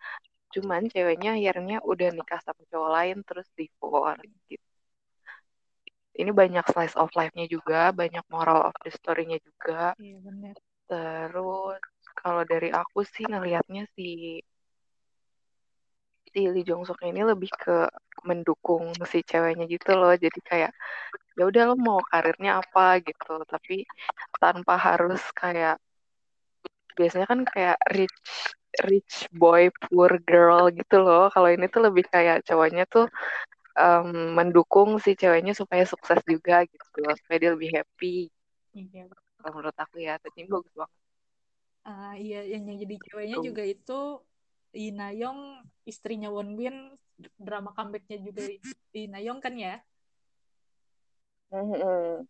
Cuman ceweknya akhirnya udah nikah sama cowok lain terus divorce gitu ini banyak slice of life-nya juga, banyak moral of the story-nya juga. Iya, benar. Terus kalau dari aku sih ngelihatnya si si Lee Jong Suk ini lebih ke mendukung si ceweknya gitu loh. Jadi kayak ya udah lo mau karirnya apa gitu, tapi tanpa harus kayak biasanya kan kayak rich rich boy poor girl gitu loh. Kalau ini tuh lebih kayak cowoknya tuh um, mendukung si ceweknya supaya sukses juga gitu supaya dia lebih happy iya kalau menurut aku ya tapi bagus banget uh, iya yang jadi ceweknya Tuh. juga itu Ina Yong istrinya Won Bin drama comebacknya juga Ina Yong kan ya mm-hmm.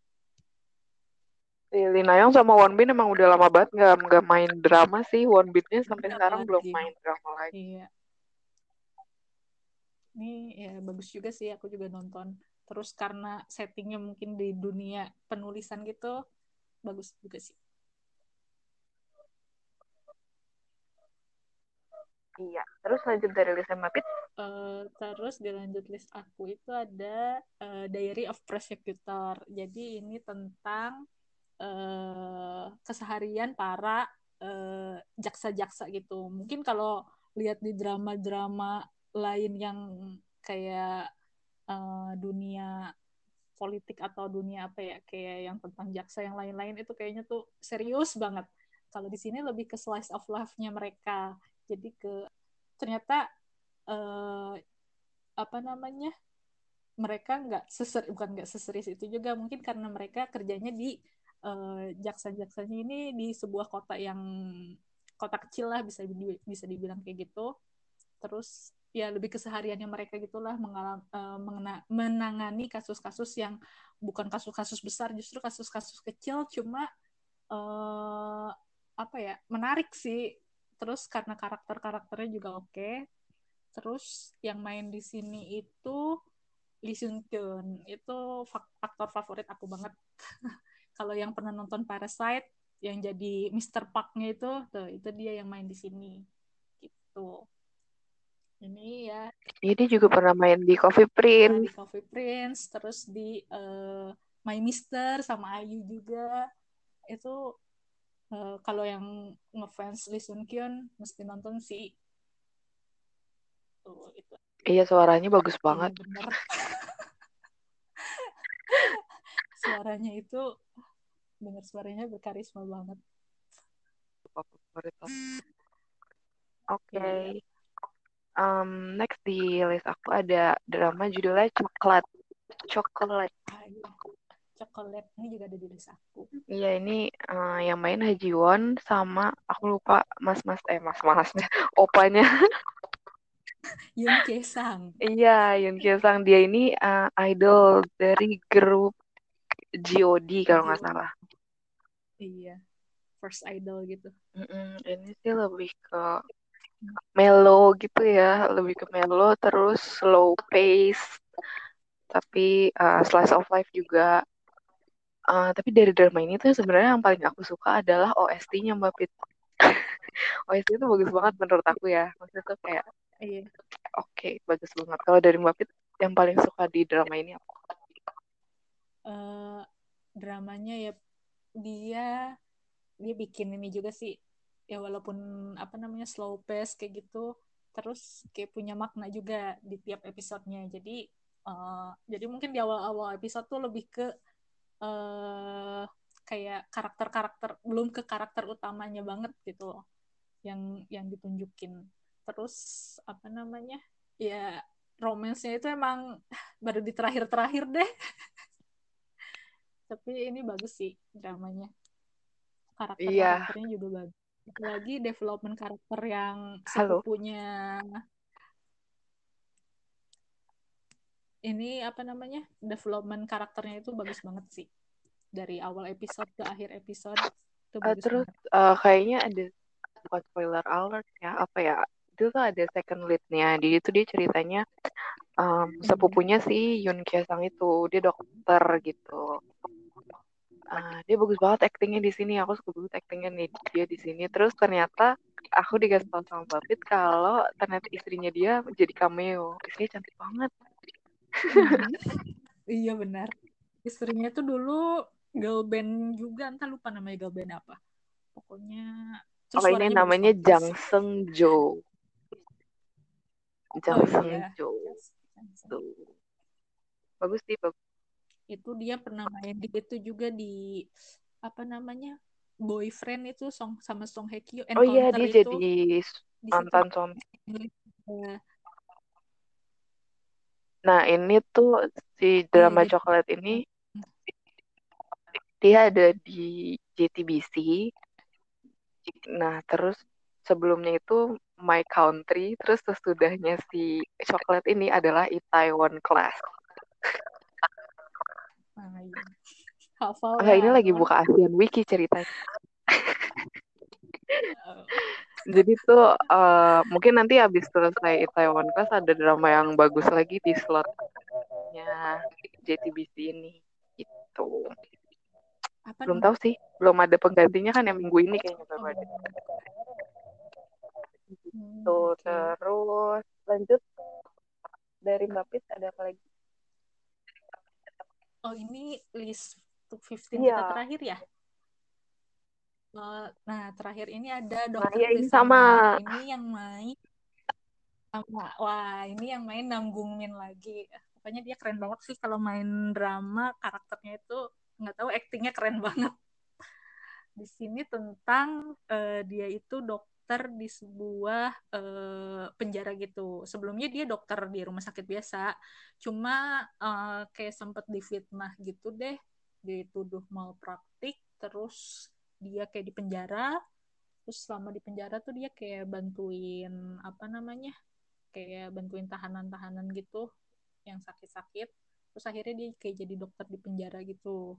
Lily Nayong sama Won Bin emang udah lama banget nggak nggak main drama sih. Won Binnya sampai sekarang belum main drama lagi. Iya. Ini ya bagus juga sih aku juga nonton. Terus karena settingnya mungkin di dunia penulisan gitu bagus juga sih. Iya. Terus lanjut dari list Mapit? Uh, terus dilanjut list aku itu ada uh, Diary of Prosecutor. Jadi ini tentang uh, keseharian para jaksa-jaksa uh, gitu. Mungkin kalau lihat di drama-drama lain yang kayak uh, dunia politik atau dunia apa ya kayak yang tentang jaksa yang lain-lain itu kayaknya tuh serius banget. Kalau di sini lebih ke slice of life-nya mereka jadi ke ternyata uh, apa namanya mereka nggak seser bukan nggak seserius itu juga mungkin karena mereka kerjanya di uh, jaksa-jaksanya ini di sebuah kota yang kota kecil lah bisa bisa dibilang kayak gitu terus ya lebih kesehariannya mereka gitulah mengalam, uh, mengena, menangani kasus-kasus yang bukan kasus-kasus besar justru kasus-kasus kecil cuma uh, apa ya menarik sih terus karena karakter-karakternya juga oke okay. terus yang main di sini itu Lee Seung Kyun itu aktor favorit aku banget kalau yang pernah nonton Parasite yang jadi Mr. Park-nya itu tuh itu dia yang main di sini gitu ini ya. Ini juga pernah main di Coffee Prince. Di Coffee Prince terus di uh, My Mister sama Ayu juga. Itu uh, kalau yang ngefans Lee Sun Kyun mesti nonton sih. Tuh itu. Iya suaranya bagus iya, banget. iya, bener. suaranya itu dengar suaranya berkarisma banget. Oke. Okay. Um, next di list aku ada drama judulnya coklat. Coklat. Coklat ini juga ada di list aku. Iya ini uh, yang main Haji Won sama aku lupa mas mas eh mas masnya opanya. Yun Kesang iya Yun Kesang dia ini uh, idol dari grup God kalau nggak salah. Iya first idol gitu. Mm -mm, ini sih lebih ke mellow gitu ya lebih ke mellow terus slow pace tapi uh, slice of life juga Uh, tapi dari drama ini tuh sebenarnya yang paling aku suka adalah OST-nya Mbak Pit. OST itu bagus banget menurut aku ya. Maksudnya tuh kayak iya. oke, okay, bagus banget. Kalau dari Mbak Pit yang paling suka di drama ini apa? Uh, dramanya ya dia dia bikin ini juga sih ya walaupun apa namanya slow pace kayak gitu terus kayak punya makna juga di tiap episodenya. Jadi uh, jadi mungkin di awal-awal episode tuh lebih ke uh, kayak karakter-karakter belum ke karakter utamanya banget gitu loh yang yang ditunjukin. Terus apa namanya ya romansnya itu emang baru di terakhir-terakhir deh. Tapi ini bagus sih dramanya. Karakter-karakternya iya. juga bagus lagi development karakter yang sepupunya ini apa namanya? Development karakternya itu bagus banget sih. Dari awal episode ke akhir episode itu uh, terus uh, kayaknya ada bukan spoiler alert ya apa ya itu tuh ada second leadnya. Di itu dia ceritanya um, sepupunya si Yun Sang itu dia dokter gitu uh, dia bagus banget actingnya di sini. Aku suka banget actingnya nih dia di sini. Terus ternyata aku dikasih tahu sama Bapit kalau ternyata istrinya dia jadi cameo. Istrinya cantik banget. Hmm. iya benar. Istrinya tuh dulu girl band juga. Entah lupa namanya girl band apa. Pokoknya oh ini namanya Jang Seng Jo? Jang oh, Seng iya. Jo. Tuh. Bagus sih bagus itu dia pernah main di itu juga di apa namanya boyfriend itu song sama Song Hye Kyo oh iya dia itu, jadi mantan Song iya. Nah, ini tuh si drama iya, coklat ini dia ada di JTBC. Nah, terus sebelumnya itu My Country, terus sesudahnya si coklat ini adalah Itaewon Class. Iya. hafal Enggak, ini lagi buka ASEAN Wiki ceritanya. Jadi tuh uh, mungkin nanti habis selesai Itaewon Class ada drama yang bagus lagi di slotnya JTBC ini. Itu. Apa belum nih? tahu sih, belum ada penggantinya kan yang minggu ini kayaknya baru ada. Hmm, Tuh, oke. terus lanjut dari Mbak Pit ada apa lagi? Oh ini list top 15 Iya. kita terakhir ya? Uh, nah terakhir ini ada Nah, Dokter ini Chris sama. Ini yang main sama wah ini yang main Namgung Min lagi. Pokoknya dia keren banget sih kalau main drama karakternya itu nggak tahu aktingnya keren banget. Di sini tentang uh, dia itu dokter di sebuah uh, penjara gitu. Sebelumnya dia dokter di rumah sakit biasa, cuma uh, kayak sempet difitnah gitu deh. Dituduh malpraktik, terus dia kayak di penjara. Terus selama di penjara tuh dia kayak bantuin apa namanya? kayak bantuin tahanan-tahanan gitu yang sakit-sakit terus akhirnya dia kayak jadi dokter di penjara gitu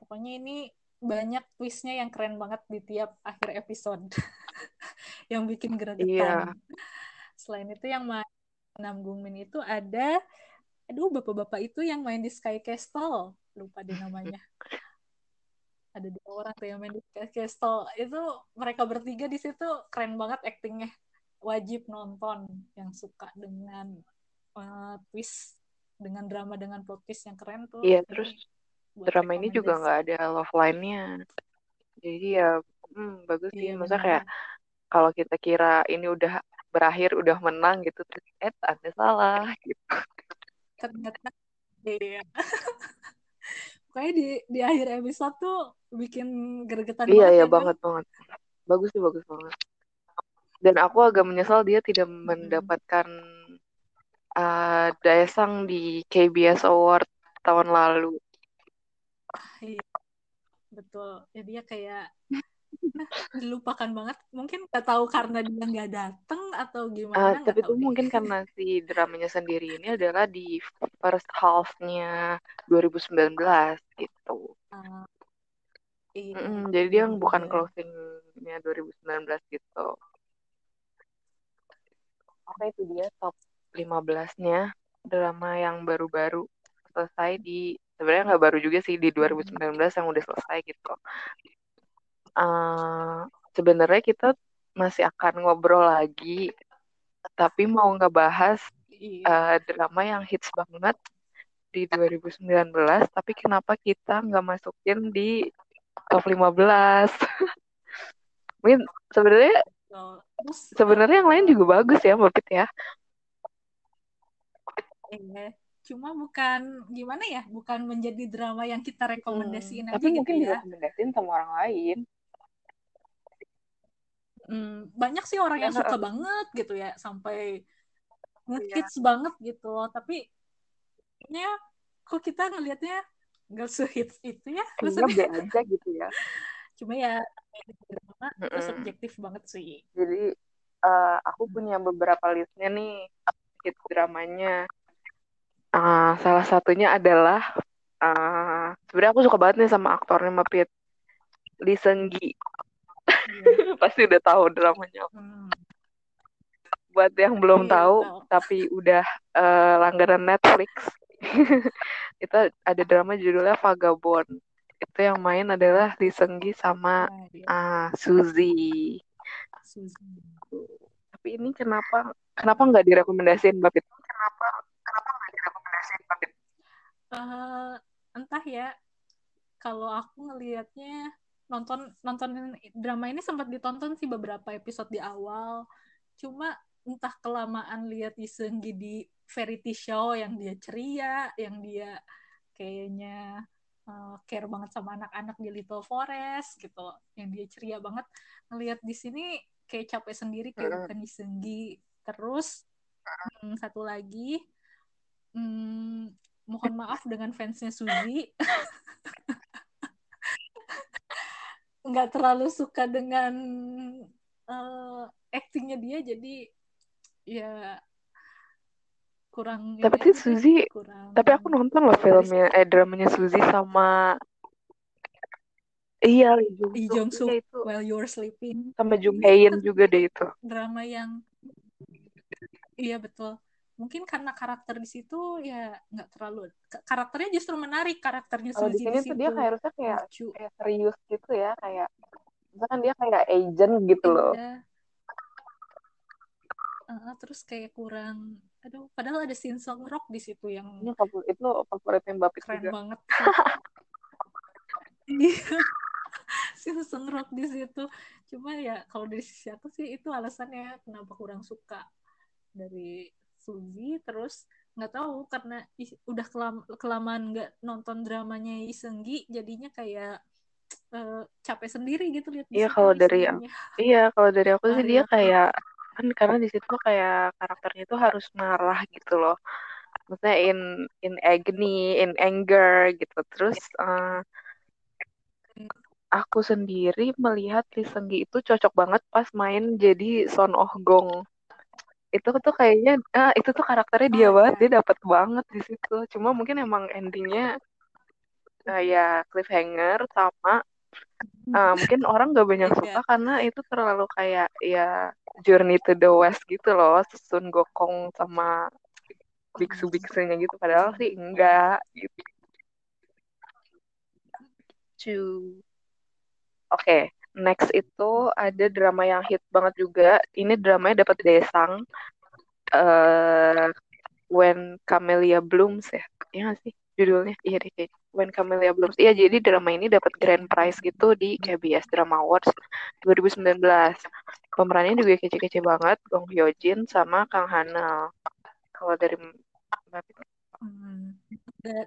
pokoknya ini banyak twistnya yang keren banget di tiap akhir episode yang bikin gregetan Iya. selain itu yang main Nam Min itu ada aduh bapak-bapak itu yang main di Sky Castle lupa deh namanya ada dua orang tuh yang main di Sky Castle itu mereka bertiga di situ keren banget aktingnya wajib nonton yang suka dengan uh, twist dengan drama dengan plot twist yang keren tuh. Iya, terus drama ini juga nggak ada love line-nya. Jadi ya hmm, bagus sih. Iya, Maksudnya kayak kalau kita kira ini udah berakhir, udah menang gitu, terus eh ada salah gitu. Ternyata iya. Pokoknya di di akhir episode tuh bikin gregetan iya, banget iya, ya, banget banget. Bagus sih, bagus banget dan aku agak menyesal dia tidak hmm. mendapatkan uh, Daesang di KBS Award tahun lalu. Iya, betul. Ya dia kayak dilupakan banget. Mungkin nggak tahu karena dia nggak dateng atau gimana. Uh, tapi itu tahu mungkin deh. karena si dramanya sendiri ini adalah di first half-nya 2019 gitu. Uh, iya, mm -mm, jadi dia bener. bukan closingnya 2019 gitu. Oke itu dia top 15-nya drama yang baru-baru selesai di sebenarnya nggak baru juga sih di 2019 yang udah selesai gitu. Uh, sebenarnya kita masih akan ngobrol lagi, tapi mau ngebahas uh, drama yang hits banget di 2019, tapi kenapa kita nggak masukin di top 15? Mungkin sebenarnya sebenarnya yang lain juga bagus ya Mbak ya. Eh cuma bukan gimana ya bukan menjadi drama yang kita rekomendasiin hmm, aja tapi gitu mungkin ya. direkomendasiin sama orang lain hmm, banyak sih orang ya, yang suka banget gitu ya sampai ngehits ya. banget gitu loh. Tapi ya kok kita ngelihatnya nggak sehits itu ya? Maksudnya aja gitu ya. Cuma ya drama mm -mm. itu subjektif banget sih. Jadi uh, aku punya beberapa listnya nih hit dramanya. Uh, salah satunya adalah uh, sebenarnya aku suka banget nih sama aktornya Mapit Lee Seung Gi yeah. pasti udah tahu dramanya hmm. buat yang belum yeah, tahu, tahu tapi udah uh, langganan Netflix itu ada drama judulnya Vagabond itu yang main adalah Lee Seung Gi sama uh, Suzy. Suzy. Tapi ini kenapa kenapa nggak direkomendasiin Mbak Pit? Kenapa kenapa nggak direkomendasiin Mbak Pit? Uh, entah ya. Kalau aku ngelihatnya nonton nonton drama ini sempat ditonton sih beberapa episode di awal. Cuma entah kelamaan lihat Gi di variety show yang dia ceria, yang dia kayaknya uh, care banget sama anak-anak di Little Forest gitu yang dia ceria banget. Ngelihat di sini kayak capek sendiri kayak bukan disenggi terus hmm, satu lagi hmm, mohon maaf dengan fansnya Suzy nggak terlalu suka dengan uh, actingnya dia jadi ya kurang tapi tuh Suzy kurang tapi aku nonton loh filmnya eh dramanya Suzy sama iya Lee Jung Suk. Jong Suk iya itu. While You're Sleeping. Sama Jung ini Hae-in juga deh itu. Drama yang iya betul mungkin karena karakter di situ ya nggak terlalu karakternya justru menarik karakternya kalau di sini di tuh dia kayak harusnya kayak, lucu. kayak serius gitu ya kayak misalkan dia kayak agent gitu loh. Uh, terus kayak kurang aduh padahal ada scene song rock di situ yang ini favorit itu favoritnya Mbak keren juga. banget. Iya. Scene song rock di situ. Cuma ya kalau dari sisi aku sih itu alasannya kenapa kurang suka dari Suzy terus nggak tahu karena udah kelam kelamaan nggak nonton dramanya Isenggi jadinya kayak uh, capek sendiri gitu lihat iya kalau dari yang iya kalau dari aku sih dia kayak kan karena di situ kayak karakternya itu harus marah gitu loh. Maksudnya in in agony in anger gitu. Terus uh, aku sendiri melihat Lee Seung-gi itu cocok banget pas main jadi Son Oh Gong itu tuh kayaknya ah, itu tuh karakternya dia oh, banget iya. dia dapat banget di situ. Cuma mungkin emang endingnya kayak cliffhanger sama uh, mungkin orang gak banyak suka karena itu terlalu kayak ya Journey to the West gitu loh Sun Gokong sama biksu-biksunya gitu. Padahal sih enggak gitu. Oke, okay. Next itu ada drama yang hit banget juga. Ini dramanya dapat desang. Uh, When Camellia Blooms ya. Iya sih judulnya? Iya deh When Camellia Blooms. Iya, jadi drama ini dapat grand prize gitu di KBS Drama Awards 2019. Pemerannya juga kece-kece banget, Gong Hyo Jin sama Kang Hanel. Kalau dari hmm.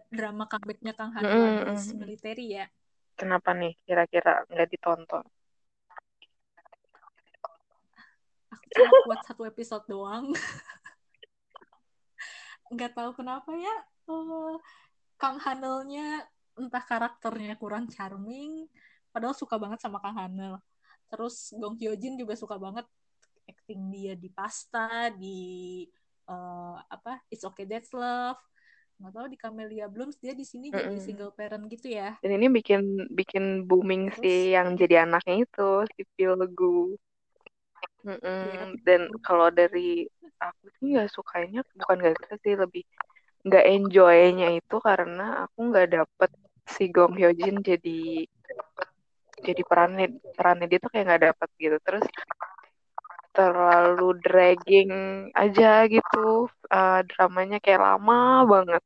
drama comebacknya Kang Hanel mm -hmm. militeri ya. Kenapa nih kira-kira nggak ditonton? Aku cuma buat satu episode doang. nggak tahu kenapa ya uh, Kang Hanelnya entah karakternya kurang charming padahal suka banget sama Kang Hanel terus Gong Hyo Jin juga suka banget acting dia di Pasta di uh, apa It's Okay That's Love nggak tahu di Camellia Blooms dia di sini mm -hmm. jadi single parent gitu ya. Dan ini bikin bikin booming Terus, sih yang jadi anaknya itu si Pilgu mm -mm. Ya, dan kalau dari aku sih nggak sukanya bukan gak suka sih lebih nggak enjoynya itu karena aku nggak dapet si Gong Hyo Jin jadi jadi perannya perannya dia tuh kayak nggak dapet gitu. Terus terlalu dragging aja gitu. Uh, dramanya kayak lama banget.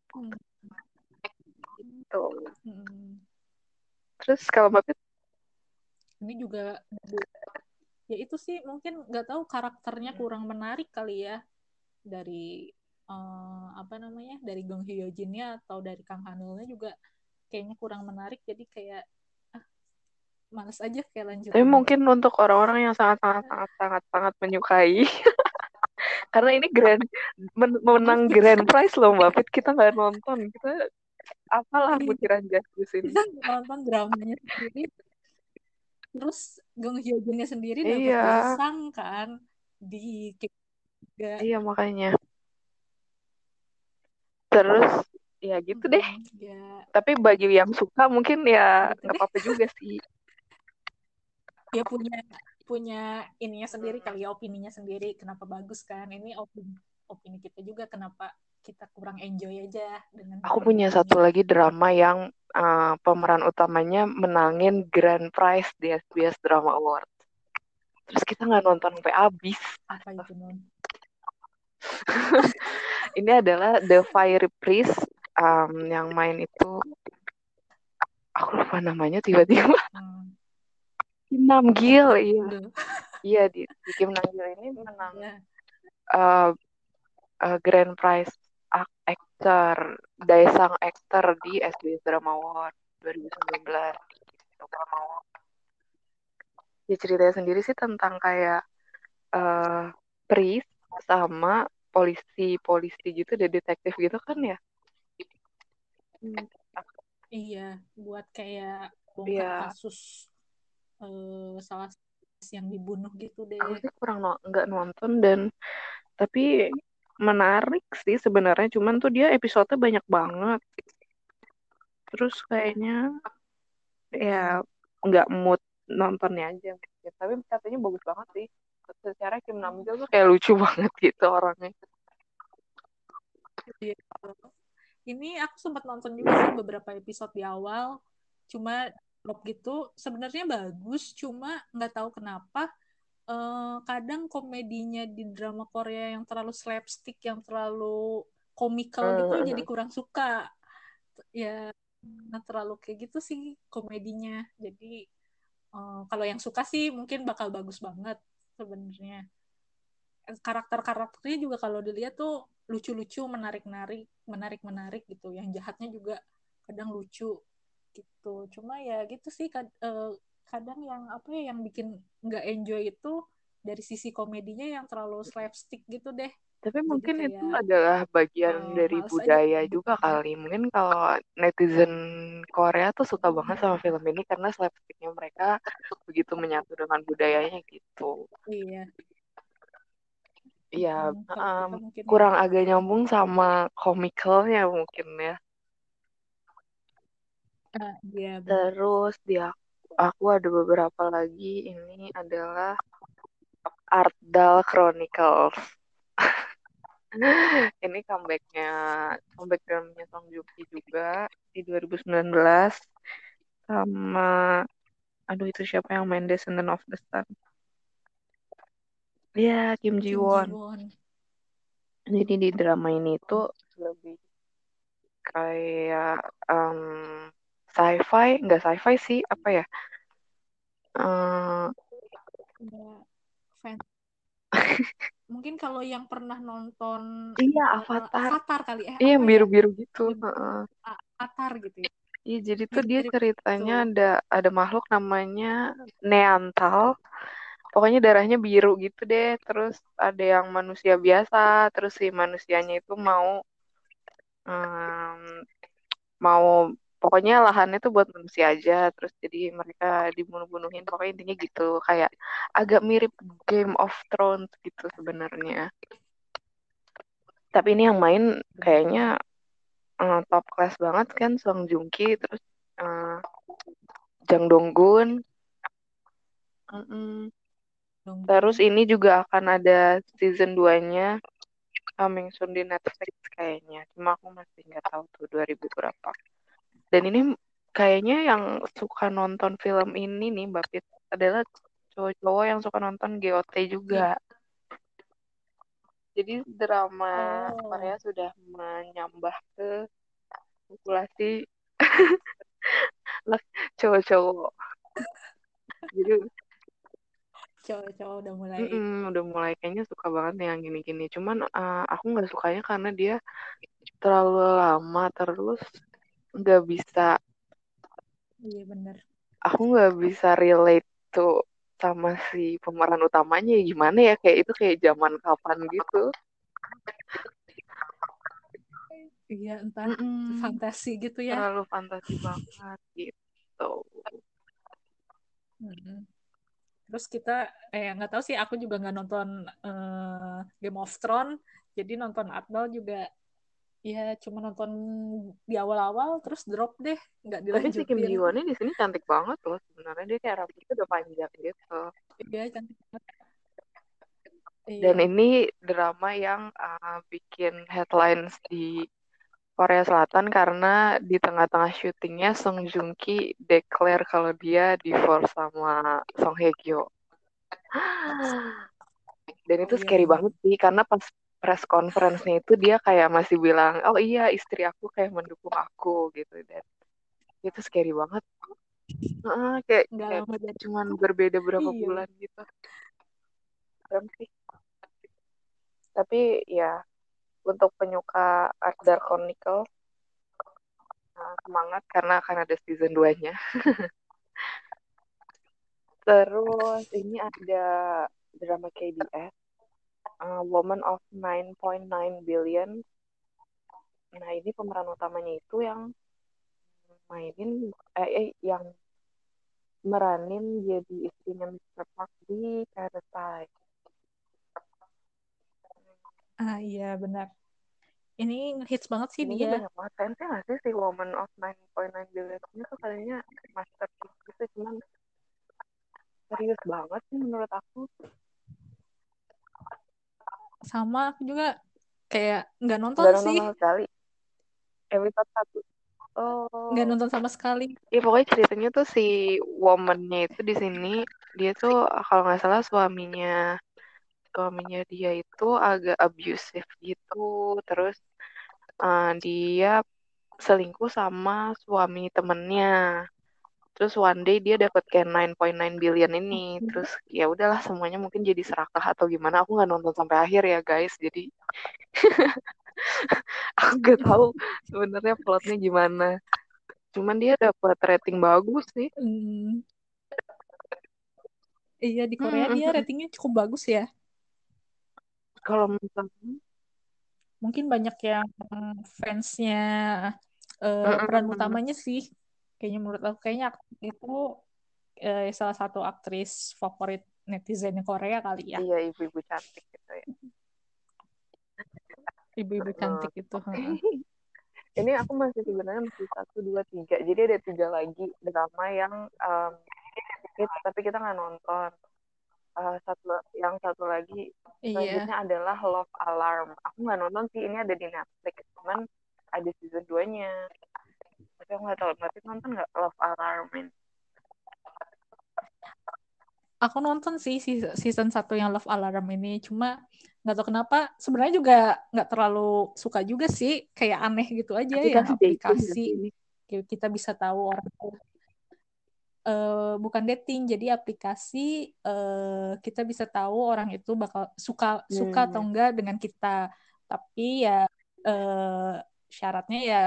Gitu. Hmm. terus kalau mbak ini juga ya itu sih mungkin nggak tahu karakternya kurang menarik kali ya dari uh, apa namanya dari Gong Hyo Jinnya atau dari Kang Hanulnya juga kayaknya kurang menarik. Jadi kayak males aja kayak lanjut. Tapi mungkin untuk orang-orang yang sangat sangat sangat sangat sangat menyukai karena ini grand men menang grand prize loh mbak Fit kita nggak nonton kita apalah butiran iya. justice ini kita nonton dramanya sendiri terus Gong Hyo Jinnya sendiri dapat iya. desang kan di juga. iya makanya terus ya gitu deh ya. tapi bagi yang suka mungkin ya gitu nggak apa-apa juga sih dia punya punya ininya sendiri kali ya opininya sendiri kenapa bagus kan. Ini opini opini kita juga kenapa kita kurang enjoy aja dengan aku punya satu lagi drama yang uh, pemeran utamanya menangin grand prize di SBS Drama Award terus kita nggak nonton sampai habis. Apa itu non ini adalah The Fire Priest um, yang main itu aku lupa namanya tiba-tiba. Hmm. Kim Namgil iya iya di, di Kim Namgil ini menang yeah. uh, uh, grand prize actor Daesang actor di SBS Drama Award 2019 ya ceritanya sendiri sih tentang kayak uh, priest sama polisi-polisi gitu deh detektif gitu kan ya hmm. iya buat kayak bongkar yeah. kasus uh, salah yang dibunuh gitu deh. Aku sih kurang no nggak nonton dan tapi menarik sih sebenarnya cuman tuh dia episode banyak banget. Terus kayaknya ya nggak mood nontonnya aja ya, tapi katanya bagus banget sih secara Kim Namjoon tuh kayak lucu banget gitu orangnya Iya. Ini aku sempat nonton juga sih beberapa episode di awal, cuma drop gitu. Sebenarnya bagus, cuma nggak tahu kenapa eh, kadang komedinya di drama Korea yang terlalu slapstick, yang terlalu komikal gitu, Hmm. jadi kurang suka. Ya, nggak terlalu kayak gitu sih komedinya. Jadi eh, kalau yang suka sih mungkin bakal bagus banget sebenarnya karakter-karakternya juga kalau dilihat tuh lucu-lucu, menarik-narik, menarik-menarik gitu. Yang jahatnya juga kadang lucu gitu. Cuma ya gitu sih kad eh, kadang yang apa ya yang bikin nggak enjoy itu dari sisi komedinya yang terlalu slapstick gitu deh. Tapi Jadi mungkin kayak itu adalah bagian eh, dari males aja budaya juga gitu. kali. Mungkin kalau netizen Korea tuh suka banget sama film ini karena slapsticknya mereka begitu menyatu dengan budayanya gitu. iya. Iya, ya kurang agak nyambung sama komikalnya mungkin ya. Ah, iya benar. Terus dia aku ada beberapa lagi ini adalah Artdal Chronicles. ini comebacknya comeback filmnya Song Joong Ki juga di 2019 sama aduh itu siapa yang main Descendant of the Sun ya Kim Ji Kim Ji Won Won. jadi di drama ini tuh lebih kayak um, sci-fi nggak sci-fi sih apa ya uh, mungkin kalau yang pernah nonton iya uh, Avatar Avatar kali eh iya ya biru-biru gitu Nyebut- uh-uh. Avatar gitu ya Iya, jadi tuh dia ceritanya gitu ada ada makhluk namanya Neantal. Pokoknya darahnya biru gitu deh. Terus ada yang manusia biasa. Terus si manusianya itu mau em, mau pokoknya lahannya tuh buat manusia aja. Terus jadi mereka dibunuh-bunuhin. Pokoknya intinya gitu. Kayak agak mirip Game of Thrones gitu sebenarnya. Tapi ini yang main kayaknya eh, top class banget kan Song Joong Ki terus eh, Jang Dong Gun. Mm-mm. Dong Terus ini juga akan ada season 2-nya coming soon di Netflix kayaknya. Cuma aku masih nggak tahu tuh 2000 berapa. Dan ini kayaknya yang suka nonton film ini nih Mbak Pit adalah cowok-cowok yang suka nonton GOT juga. Jadi drama Oh. Korea sudah menyambah ke populasi cowok-cowok. Jadi cowok-cowok udah mulai mm-mm, udah mulai kayaknya suka banget nih yang gini-gini. Cuman uh, aku nggak sukanya karena dia terlalu lama terus nggak bisa. Iya bener. Aku nggak bisa relate tuh sama si pemeran utamanya. Ya gimana ya? Kayak itu kayak zaman kapan gitu. Iya entah. Mm-mm, fantasi gitu ya. Terlalu fantasi banget gitu. Mm-mm. terus kita eh nggak tahu sih aku juga nggak nonton eh, Game of Thrones. Jadi nonton Adnal juga ya cuma nonton di awal-awal terus drop deh nggak tapi si Kim dilanjutin. Ji Won di sini cantik banget loh sebenarnya. Dia kayak rambutnya udah panjang gitu. Iya cantik banget. Iya. Dan ini drama yang uh, bikin headlines di Korea Selatan karena di tengah-tengah syutingnya Song Joong Ki declare kalau dia divorce sama Song Hye Kyo. Dan itu Oh, iya, scary iya. banget sih karena pas press conference-nya itu dia kayak masih bilang, "Oh iya, istri aku kayak mendukung aku" gitu dan itu scary banget. Heeh, kayak, nggak kayak lama cuman berbeda berapa Iya. bulan gitu. Tapi ya untuk penyuka Art Dark Chronicle nah, semangat karena akan ada season 2-nya. Terus ini ada drama KBS uh, Woman of 9.9 Billion. Nah, ini pemeran utamanya itu yang mainin eh, eh yang meranin jadi istrinya Mr. Park di Parasite. ah iya benar ini hits banget sih ini dia banyak banget fansnya nggak sih si Woman of 9.9 Billion ini tuh kayaknya masterpiece gitu cuman serius banget sih menurut aku sama aku juga kayak nggak nonton nggak sih. nonton sekali. Episode satu. Oh. Nggak nonton sama sekali. Iya pokoknya ceritanya tuh si womannya itu di sini dia tuh kalau nggak salah suaminya suaminya dia itu agak abusive gitu. Terus uh, dia selingkuh sama suami temennya terus one day dia dapat kayak 9.9 billion ini. Terus ya udahlah semuanya mungkin jadi serakah atau gimana. Aku nggak nonton sampai akhir ya guys. Jadi aku nggak tahu sebenarnya plotnya gimana. Cuman dia dapat rating bagus sih. Hmm. iya di Korea dia ratingnya cukup bagus ya. Kalau misalnya mungkin banyak yang fansnya uh, peran utamanya sih kayaknya menurut aku kayaknya itu uh, salah satu aktris favorit netizen Korea kali ya. Iya ibu-ibu cantik gitu ya. Ibu-ibu cantik itu ini aku masih sebenarnya masih satu dua tiga. Jadi ada tiga lagi. Drama yang um, hit tapi kita nggak nonton. Uh, satu yang satu lagi iya. selanjutnya adalah Love Alarm. Aku nggak nonton sih ini ada di Netflix. Cuman ada season 2 nya tapi aku nggak tahu berarti nonton nggak Love Alarm ini aku nonton sih season satu yang Love Alarm ini cuma nggak tahu kenapa sebenarnya juga nggak terlalu suka juga sih kayak aneh gitu aja ya aplikasi. kita bisa tahu orang uh, bukan dating jadi aplikasi uh, kita bisa tahu orang itu bakal suka hmm. suka atau enggak dengan kita. Tapi ya uh, syaratnya ya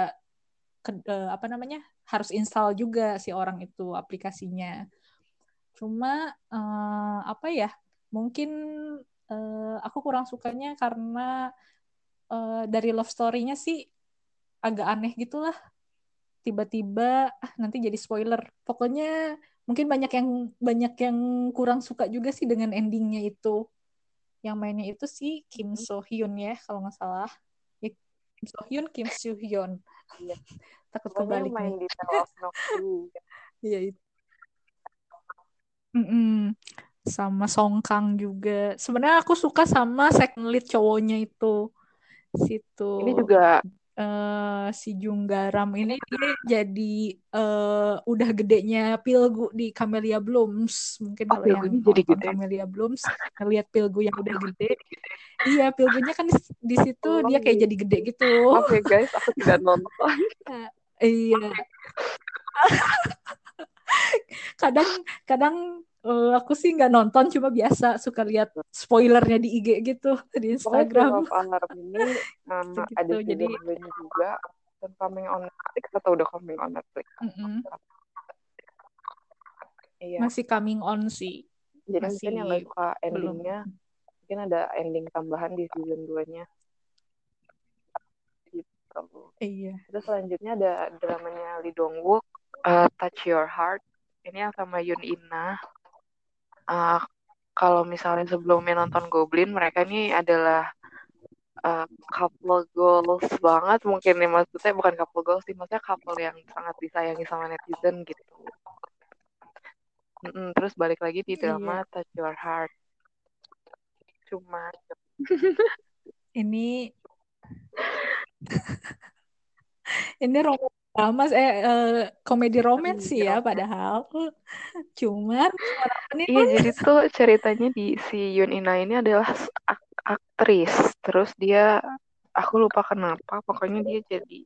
ke, uh, apa namanya harus install juga si orang itu aplikasinya cuma uh, apa ya mungkin uh, aku kurang sukanya karena uh, dari love story-nya sih agak aneh gitulah tiba-tiba ah, nanti jadi spoiler. Pokoknya mungkin banyak yang banyak yang kurang suka juga sih dengan endingnya itu. Yang mainnya itu sih Kim mm-hmm. So Hyun ya kalau nggak salah. Ya, Kim So Hyun, Kim Soo Hyun. Iya. Takut kebalik main nih. di Iya itu. Mm -mm. Sama Song Kang juga. Sebenarnya aku suka sama second lead cowoknya itu. Situ. Ini juga uh, si Junggaram ini dia jadi uh, udah gedenya Pilgu di Camellia Blooms. Mungkin oh, kalau yang jadi gede. Camellia Blooms ngelihat Pilgu yang udah gede. iya Pilgunya kan di, di situ oh, dia kayak jadi gede gitu. oke okay, guys aku tidak nonton. Uh, iya. Kadang kadang uh, aku sih nggak nonton cuma biasa suka lihat spoilernya di IG gitu di Instagram. Pokoknya Alarm ini um, gitu, ada jadi juga dan coming on Netflix atau udah coming on Netflix? Mm -hmm. Iya. Masih coming on sih. Jadi Masih mungkin yang gak suka endingnya belum. mungkin ada ending tambahan di season 2-nya. Gitu. Iya. Terus selanjutnya ada dramanya Lee Dong Wook, uh, Touch Your Heart. Ini yang sama Yun Ina uh, kalau misalnya sebelumnya nonton Goblin mereka ini adalah uh, couple goals banget mungkin nih. Maksudnya bukan couple goals sih maksudnya couple yang sangat disayangi sama netizen gitu. Mm -mm, terus balik lagi di drama iya. Touch Your Heart. Cuma. Ini ini romantis drama eh uh, komedi romans sih ya padahal. Cuman ini iya jadi tuh ceritanya di si Yun Ina ini adalah ak aktris. Terus dia aku lupa kenapa pokoknya dia jadi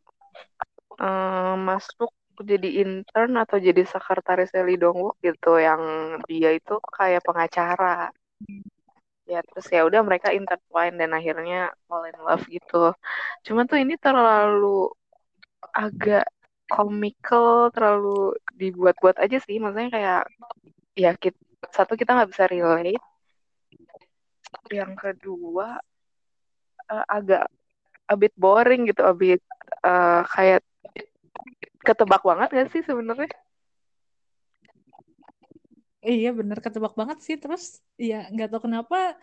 uh, masuk jadi intern atau jadi sekretaris Lee Dong Wook gitu yang dia itu kayak pengacara. Ya terus ya udah mereka intertwine dan akhirnya fall in love gitu. Cuma tuh ini terlalu agak komikal terlalu dibuat-buat aja sih. Maksudnya kayak ya kita, satu kita nggak bisa relate. Yang kedua uh, agak a bit boring gitu a bit uh, kayak ketebak banget gak sih sebenarnya? Iya bener. Ketebak banget sih. Terus ya nggak tahu kenapa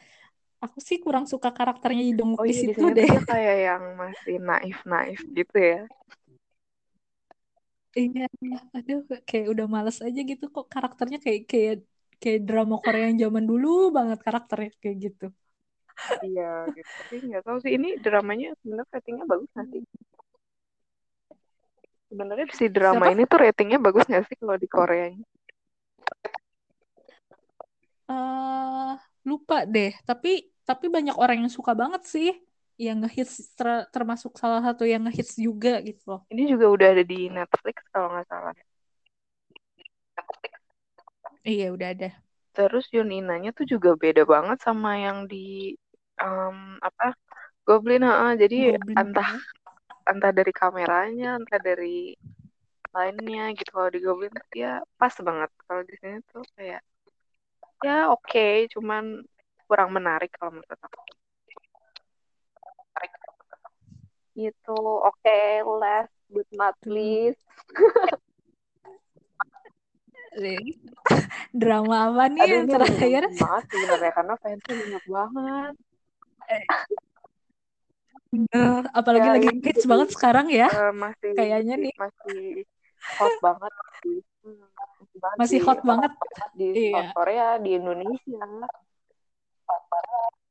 aku sih kurang suka karakternya Idong oh iya di situ deh. kayak yang masih naif naif gitu ya iya aduh kayak udah males aja gitu kok karakternya kayak kayak kayak drama Korea yang zaman dulu banget karakternya kayak gitu. Iya gitu. Tapi nggak tahu sih ini dramanya sebenarnya ratingnya bagus nggak sih? Sebenarnya si drama siapa? ini tuh ratingnya bagus nggak sih kalau di Korea eh lupa deh tapi tapi banyak orang yang suka banget sih yang ngehits ter- termasuk salah satu yang ngehits juga gitu loh. Ini juga udah ada di Netflix kalau nggak salah. Iya udah ada. Terus Yuninanya tuh juga beda banget sama yang di um, apa Goblin ha jadi Goblin entah ya. entah dari kameranya entah dari lainnya gitu. Kalau di Goblin dia pas banget. Kalau di sini tuh kayak ya oke okay, cuman kurang menarik kalau menurut aku gitu oke okay, last but not least drama apa nih Aduh, yang terakhir banget sebenarnya karena fansnya banyak banget Bener, apalagi ya, lagi ini hits banget sekarang ya. uh, masih Kayaknya nih. masih hot banget. Hmm, masih, masih hot di, banget di iya. Korea, di Indonesia.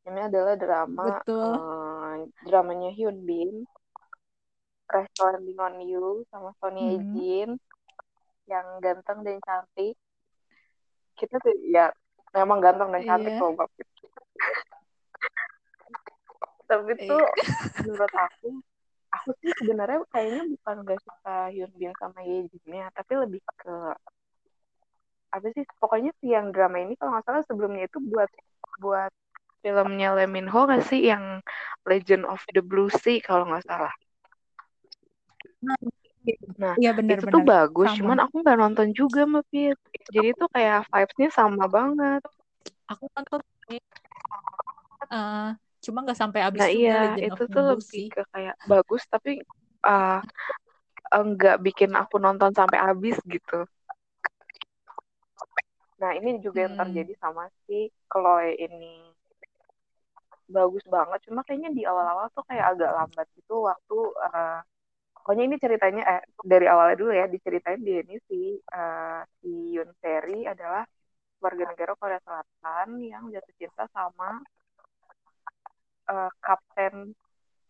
Ini adalah drama Betul. Uh, dramanya Hyun Bin, Crash Landing on You sama Sonny hmm. Jin yang ganteng dan cantik. Kita tuh ya memang ganteng dan cantik iya. loh tapi tuh menurut aku aku sih sebenarnya kayaknya bukan gak suka Hyun Bin sama Ye Jinnya tapi lebih ke apa sih pokoknya sih yang drama ini kalau nggak salah sebelumnya itu buat buat filmnya Lee Min Ho gak sih yang Legend of the Blue Sea kalau nggak salah Nah, ya, bener, itu bener. tuh bagus, sama. cuman aku nggak nonton juga, Mapit. Jadi tuh kayak vibes-nya sama banget. Aku nonton uh, cuma nggak sampai habis nah, iya, Legend itu tuh lebih sih. ke kayak bagus tapi uh, enggak bikin aku nonton sampai habis gitu. Nah, ini juga hmm. yang terjadi sama si Chloe ini. Bagus banget, cuma kayaknya di awal-awal tuh kayak agak lambat gitu waktu uh, pokoknya ini ceritanya eh dari awalnya dulu ya diceritain dia ini si uh, si Yun Seri adalah warga negara Korea Selatan yang jatuh cinta sama uh, kapten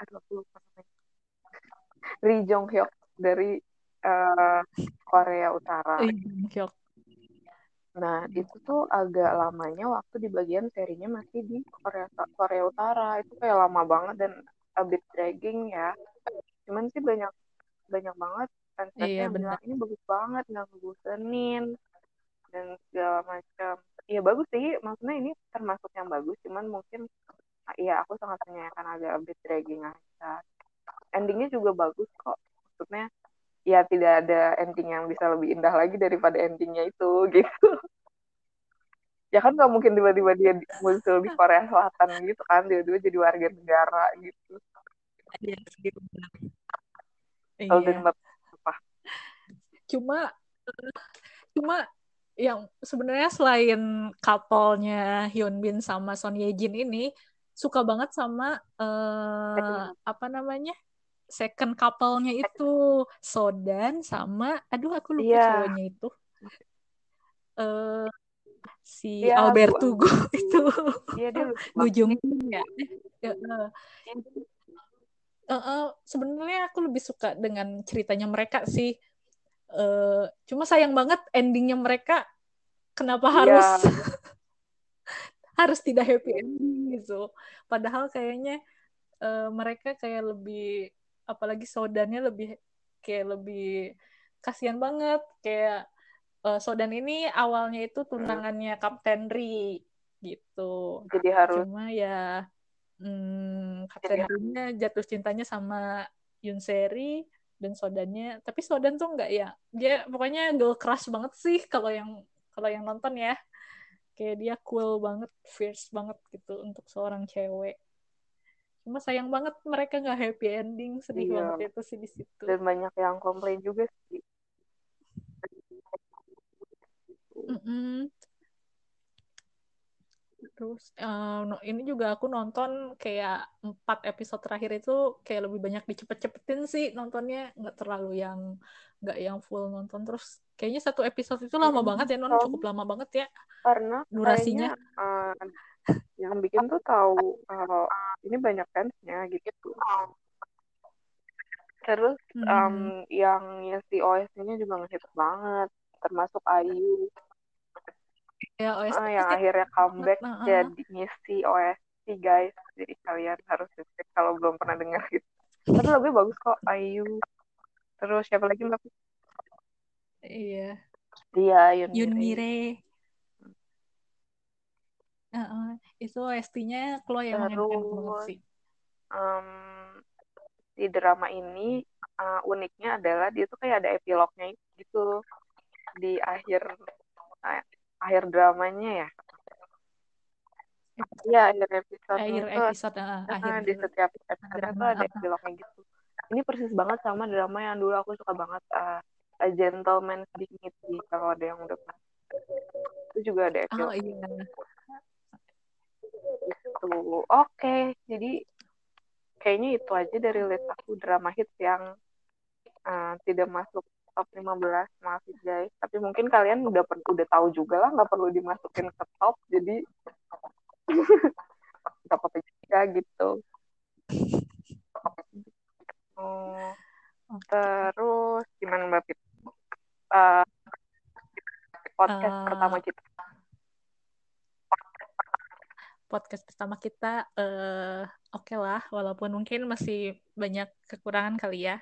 aduh Ri Jong Hyuk dari uh, Korea Utara. Hyuk. Nah itu tuh agak lamanya waktu di bagian serinya masih di Korea Korea Utara itu kayak lama banget dan a bit dragging ya. Cuman sih banyak banyak banget fans iya, yang bilang ini bagus banget nggak ngebosenin dan segala macam. Iya bagus sih, maksudnya ini termasuk yang bagus, cuman mungkin iya aku sangat menyayangkan agak a bit dragging aja. Endingnya juga bagus kok, maksudnya ya tidak ada ending yang bisa lebih indah lagi daripada endingnya itu gitu. ya kan nggak mungkin tiba-tiba dia muncul di Korea Selatan gitu kan, tiba-tiba jadi warga negara gitu. Iya, Iya. apa? Cuma cuma yang sebenarnya selain couple-nya Hyun Bin sama Son Ye Jin ini suka banget sama uh, apa namanya second couple-nya itu Sodan sama aduh aku lupa yeah. cowoknya itu. Uh, si yeah, Albert Tugu itu. Yeah, dia Gujung ya uh, uh, uh, sebenarnya aku lebih suka dengan ceritanya mereka sih. Uh, cuma sayang banget endingnya mereka kenapa yeah. harus harus tidak happy ending gitu. Padahal kayaknya uh, mereka kayak lebih apalagi sodannya lebih kayak lebih kasihan banget. Kayak uh, sodan ini awalnya itu tunangannya Kapten Ri gitu. Jadi harus cuma ya hmm, Kapten Ri-nya jatuh cintanya sama Yun Seri dan Sodannya tapi Sodan tuh enggak ya dia pokoknya girl crush banget sih kalau yang kalau yang nonton ya. Kayak dia cool banget fierce banget gitu untuk seorang cewek cuma sayang banget mereka nggak happy ending sedih iya. banget itu sih di situ. Dan banyak yang komplain juga sih. Mm -mm. terus uh, ini juga aku nonton kayak empat episode terakhir itu kayak lebih banyak dicepet-cepetin sih nontonnya. Nggak terlalu yang nggak yang full nonton. Terus kayaknya satu episode itu lama hmm, banget ya non cukup lama banget ya karena durasinya. uh, yang bikin tuh tahu kalau ini banyak fansnya gitu. Terus hmm. um, yang si OST-nya juga ngehits banget termasuk Ayu. Ya, OST uh, yang akhirnya comeback uh, jadi ngisi OST guys. Jadi kalian harus cek kalau belum pernah dengar gitu. Tapi lagunya bagus kok Ayu. Terus siapa lagi mbak? Iya. Dia Yunmire, Yunmire. Uh, uh, itu OST-nya Chloe yang sih. Um, di drama ini uh, uniknya adalah dia tuh kayak ada epilognya gitu di akhir uh, akhir dramanya ya. Iya akhir episode akhir itu, episode uh, akhir di setiap episode drama, itu ada epilognya gitu. Ini persis banget sama drama yang dulu aku suka banget uh, A Gentleman's Dignity kalau ada yang udah itu juga ada epilog. Oh iya gitu. Oke jadi kayaknya itu aja dari list aku drama hits yang uh, tidak masuk top 15 maaf guys. Tapi mungkin kalian udah udah tahu juga lah nggak perlu dimasukin ke top jadi nggak apa-apa juga gitu. Oh, terus gimana mbak Pit uh, podcast uh, pertama kita podcast pertama kita uh, oke okay lah walaupun mungkin masih banyak kekurangan kali ya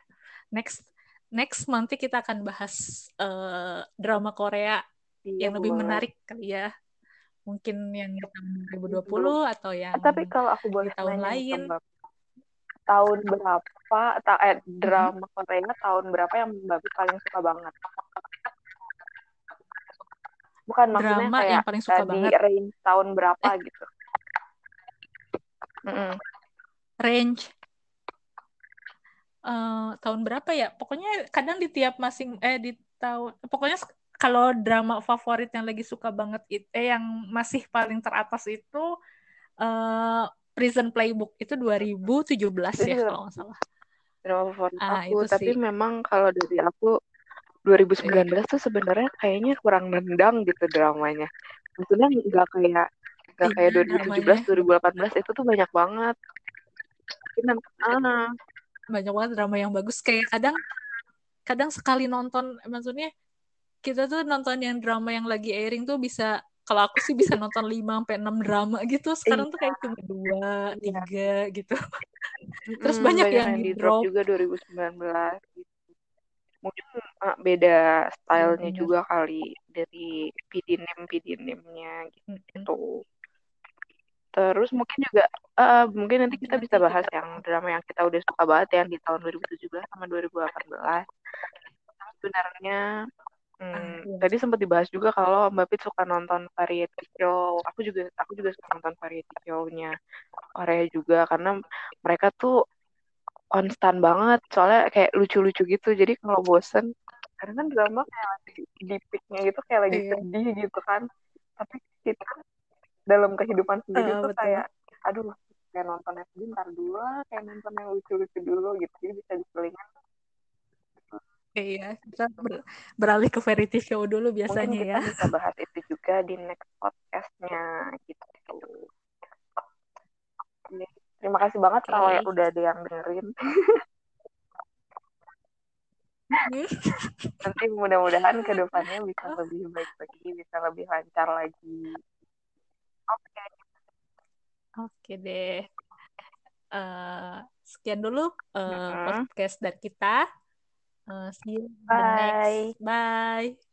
next next nanti kita akan bahas uh, drama Korea iya, yang lebih boleh. menarik kali ya mungkin yang di tahun 2020 Itu. atau yang eh, tapi kalau aku boleh tahun lain tahun berapa ta eh, drama hmm. Korea tahun berapa yang Mbak paling suka banget bukan maksudnya drama kayak yang paling suka banget range tahun berapa eh. gitu Mm-mm. range. Uh, tahun berapa ya? Pokoknya kadang di tiap masing eh di tahun pokoknya kalau drama favorit yang lagi suka banget itu eh yang masih paling teratas itu uh, Prison Playbook. Itu 2017 ya kalau nggak salah. Drama favorit ah, aku. tapi sih. memang kalau dari aku 2019 tuh sebenarnya kayaknya kurang nendang gitu dramanya. Maksudnya nggak kayak Gak kayak 2017, 2018 itu tuh banyak banget. Ah. Banyak banget drama yang bagus. Kayak kadang kadang sekali nonton maksudnya kita tuh nonton yang drama yang lagi airing tuh bisa kalau aku sih bisa nonton 5 sampai 6 drama gitu. Sekarang iya. tuh kayak cuma 2, 3 iya. gitu. Terus hmm, banyak, banyak yang, yang di drop juga 2019 gitu. Mungkin uh, beda stylenya hmm, juga kali dari pidinim pidinim-nya gitu. Hmm. Terus mungkin juga uh, mungkin nanti kita bisa bahas yang drama yang kita udah suka banget yang di tahun 2017 sama 2018. Sebenarnya hmm, ah, iya. tadi sempat dibahas juga kalau Mbak Pit suka nonton variety show. Aku juga aku juga suka nonton variety show-nya Korea juga karena mereka tuh konstan banget soalnya kayak lucu-lucu gitu. Jadi kalau bosen karena kan drama kayak di peak-nya gitu kayak lagi iya. sedih gitu kan. Tapi kita dalam kehidupan sendiri uh, tuh betul. kayak aduh kayak nonton yang sebentar dulu kayak nonton yang lucu-lucu dulu gitu jadi bisa diselingan Iya, kita ber beralih ke variety show dulu biasanya Mungkin kita ya. bisa bahas itu juga di next podcastnya gitu. Terima kasih banget okay. kalau udah ada yang dengerin. Nanti mudah-mudahan ke depannya bisa lebih baik lagi, bisa lebih lancar lagi. Oke. Deh. Uh, sekian dulu uh, podcast dari kita. Uh, see you Bye. the next. Bye.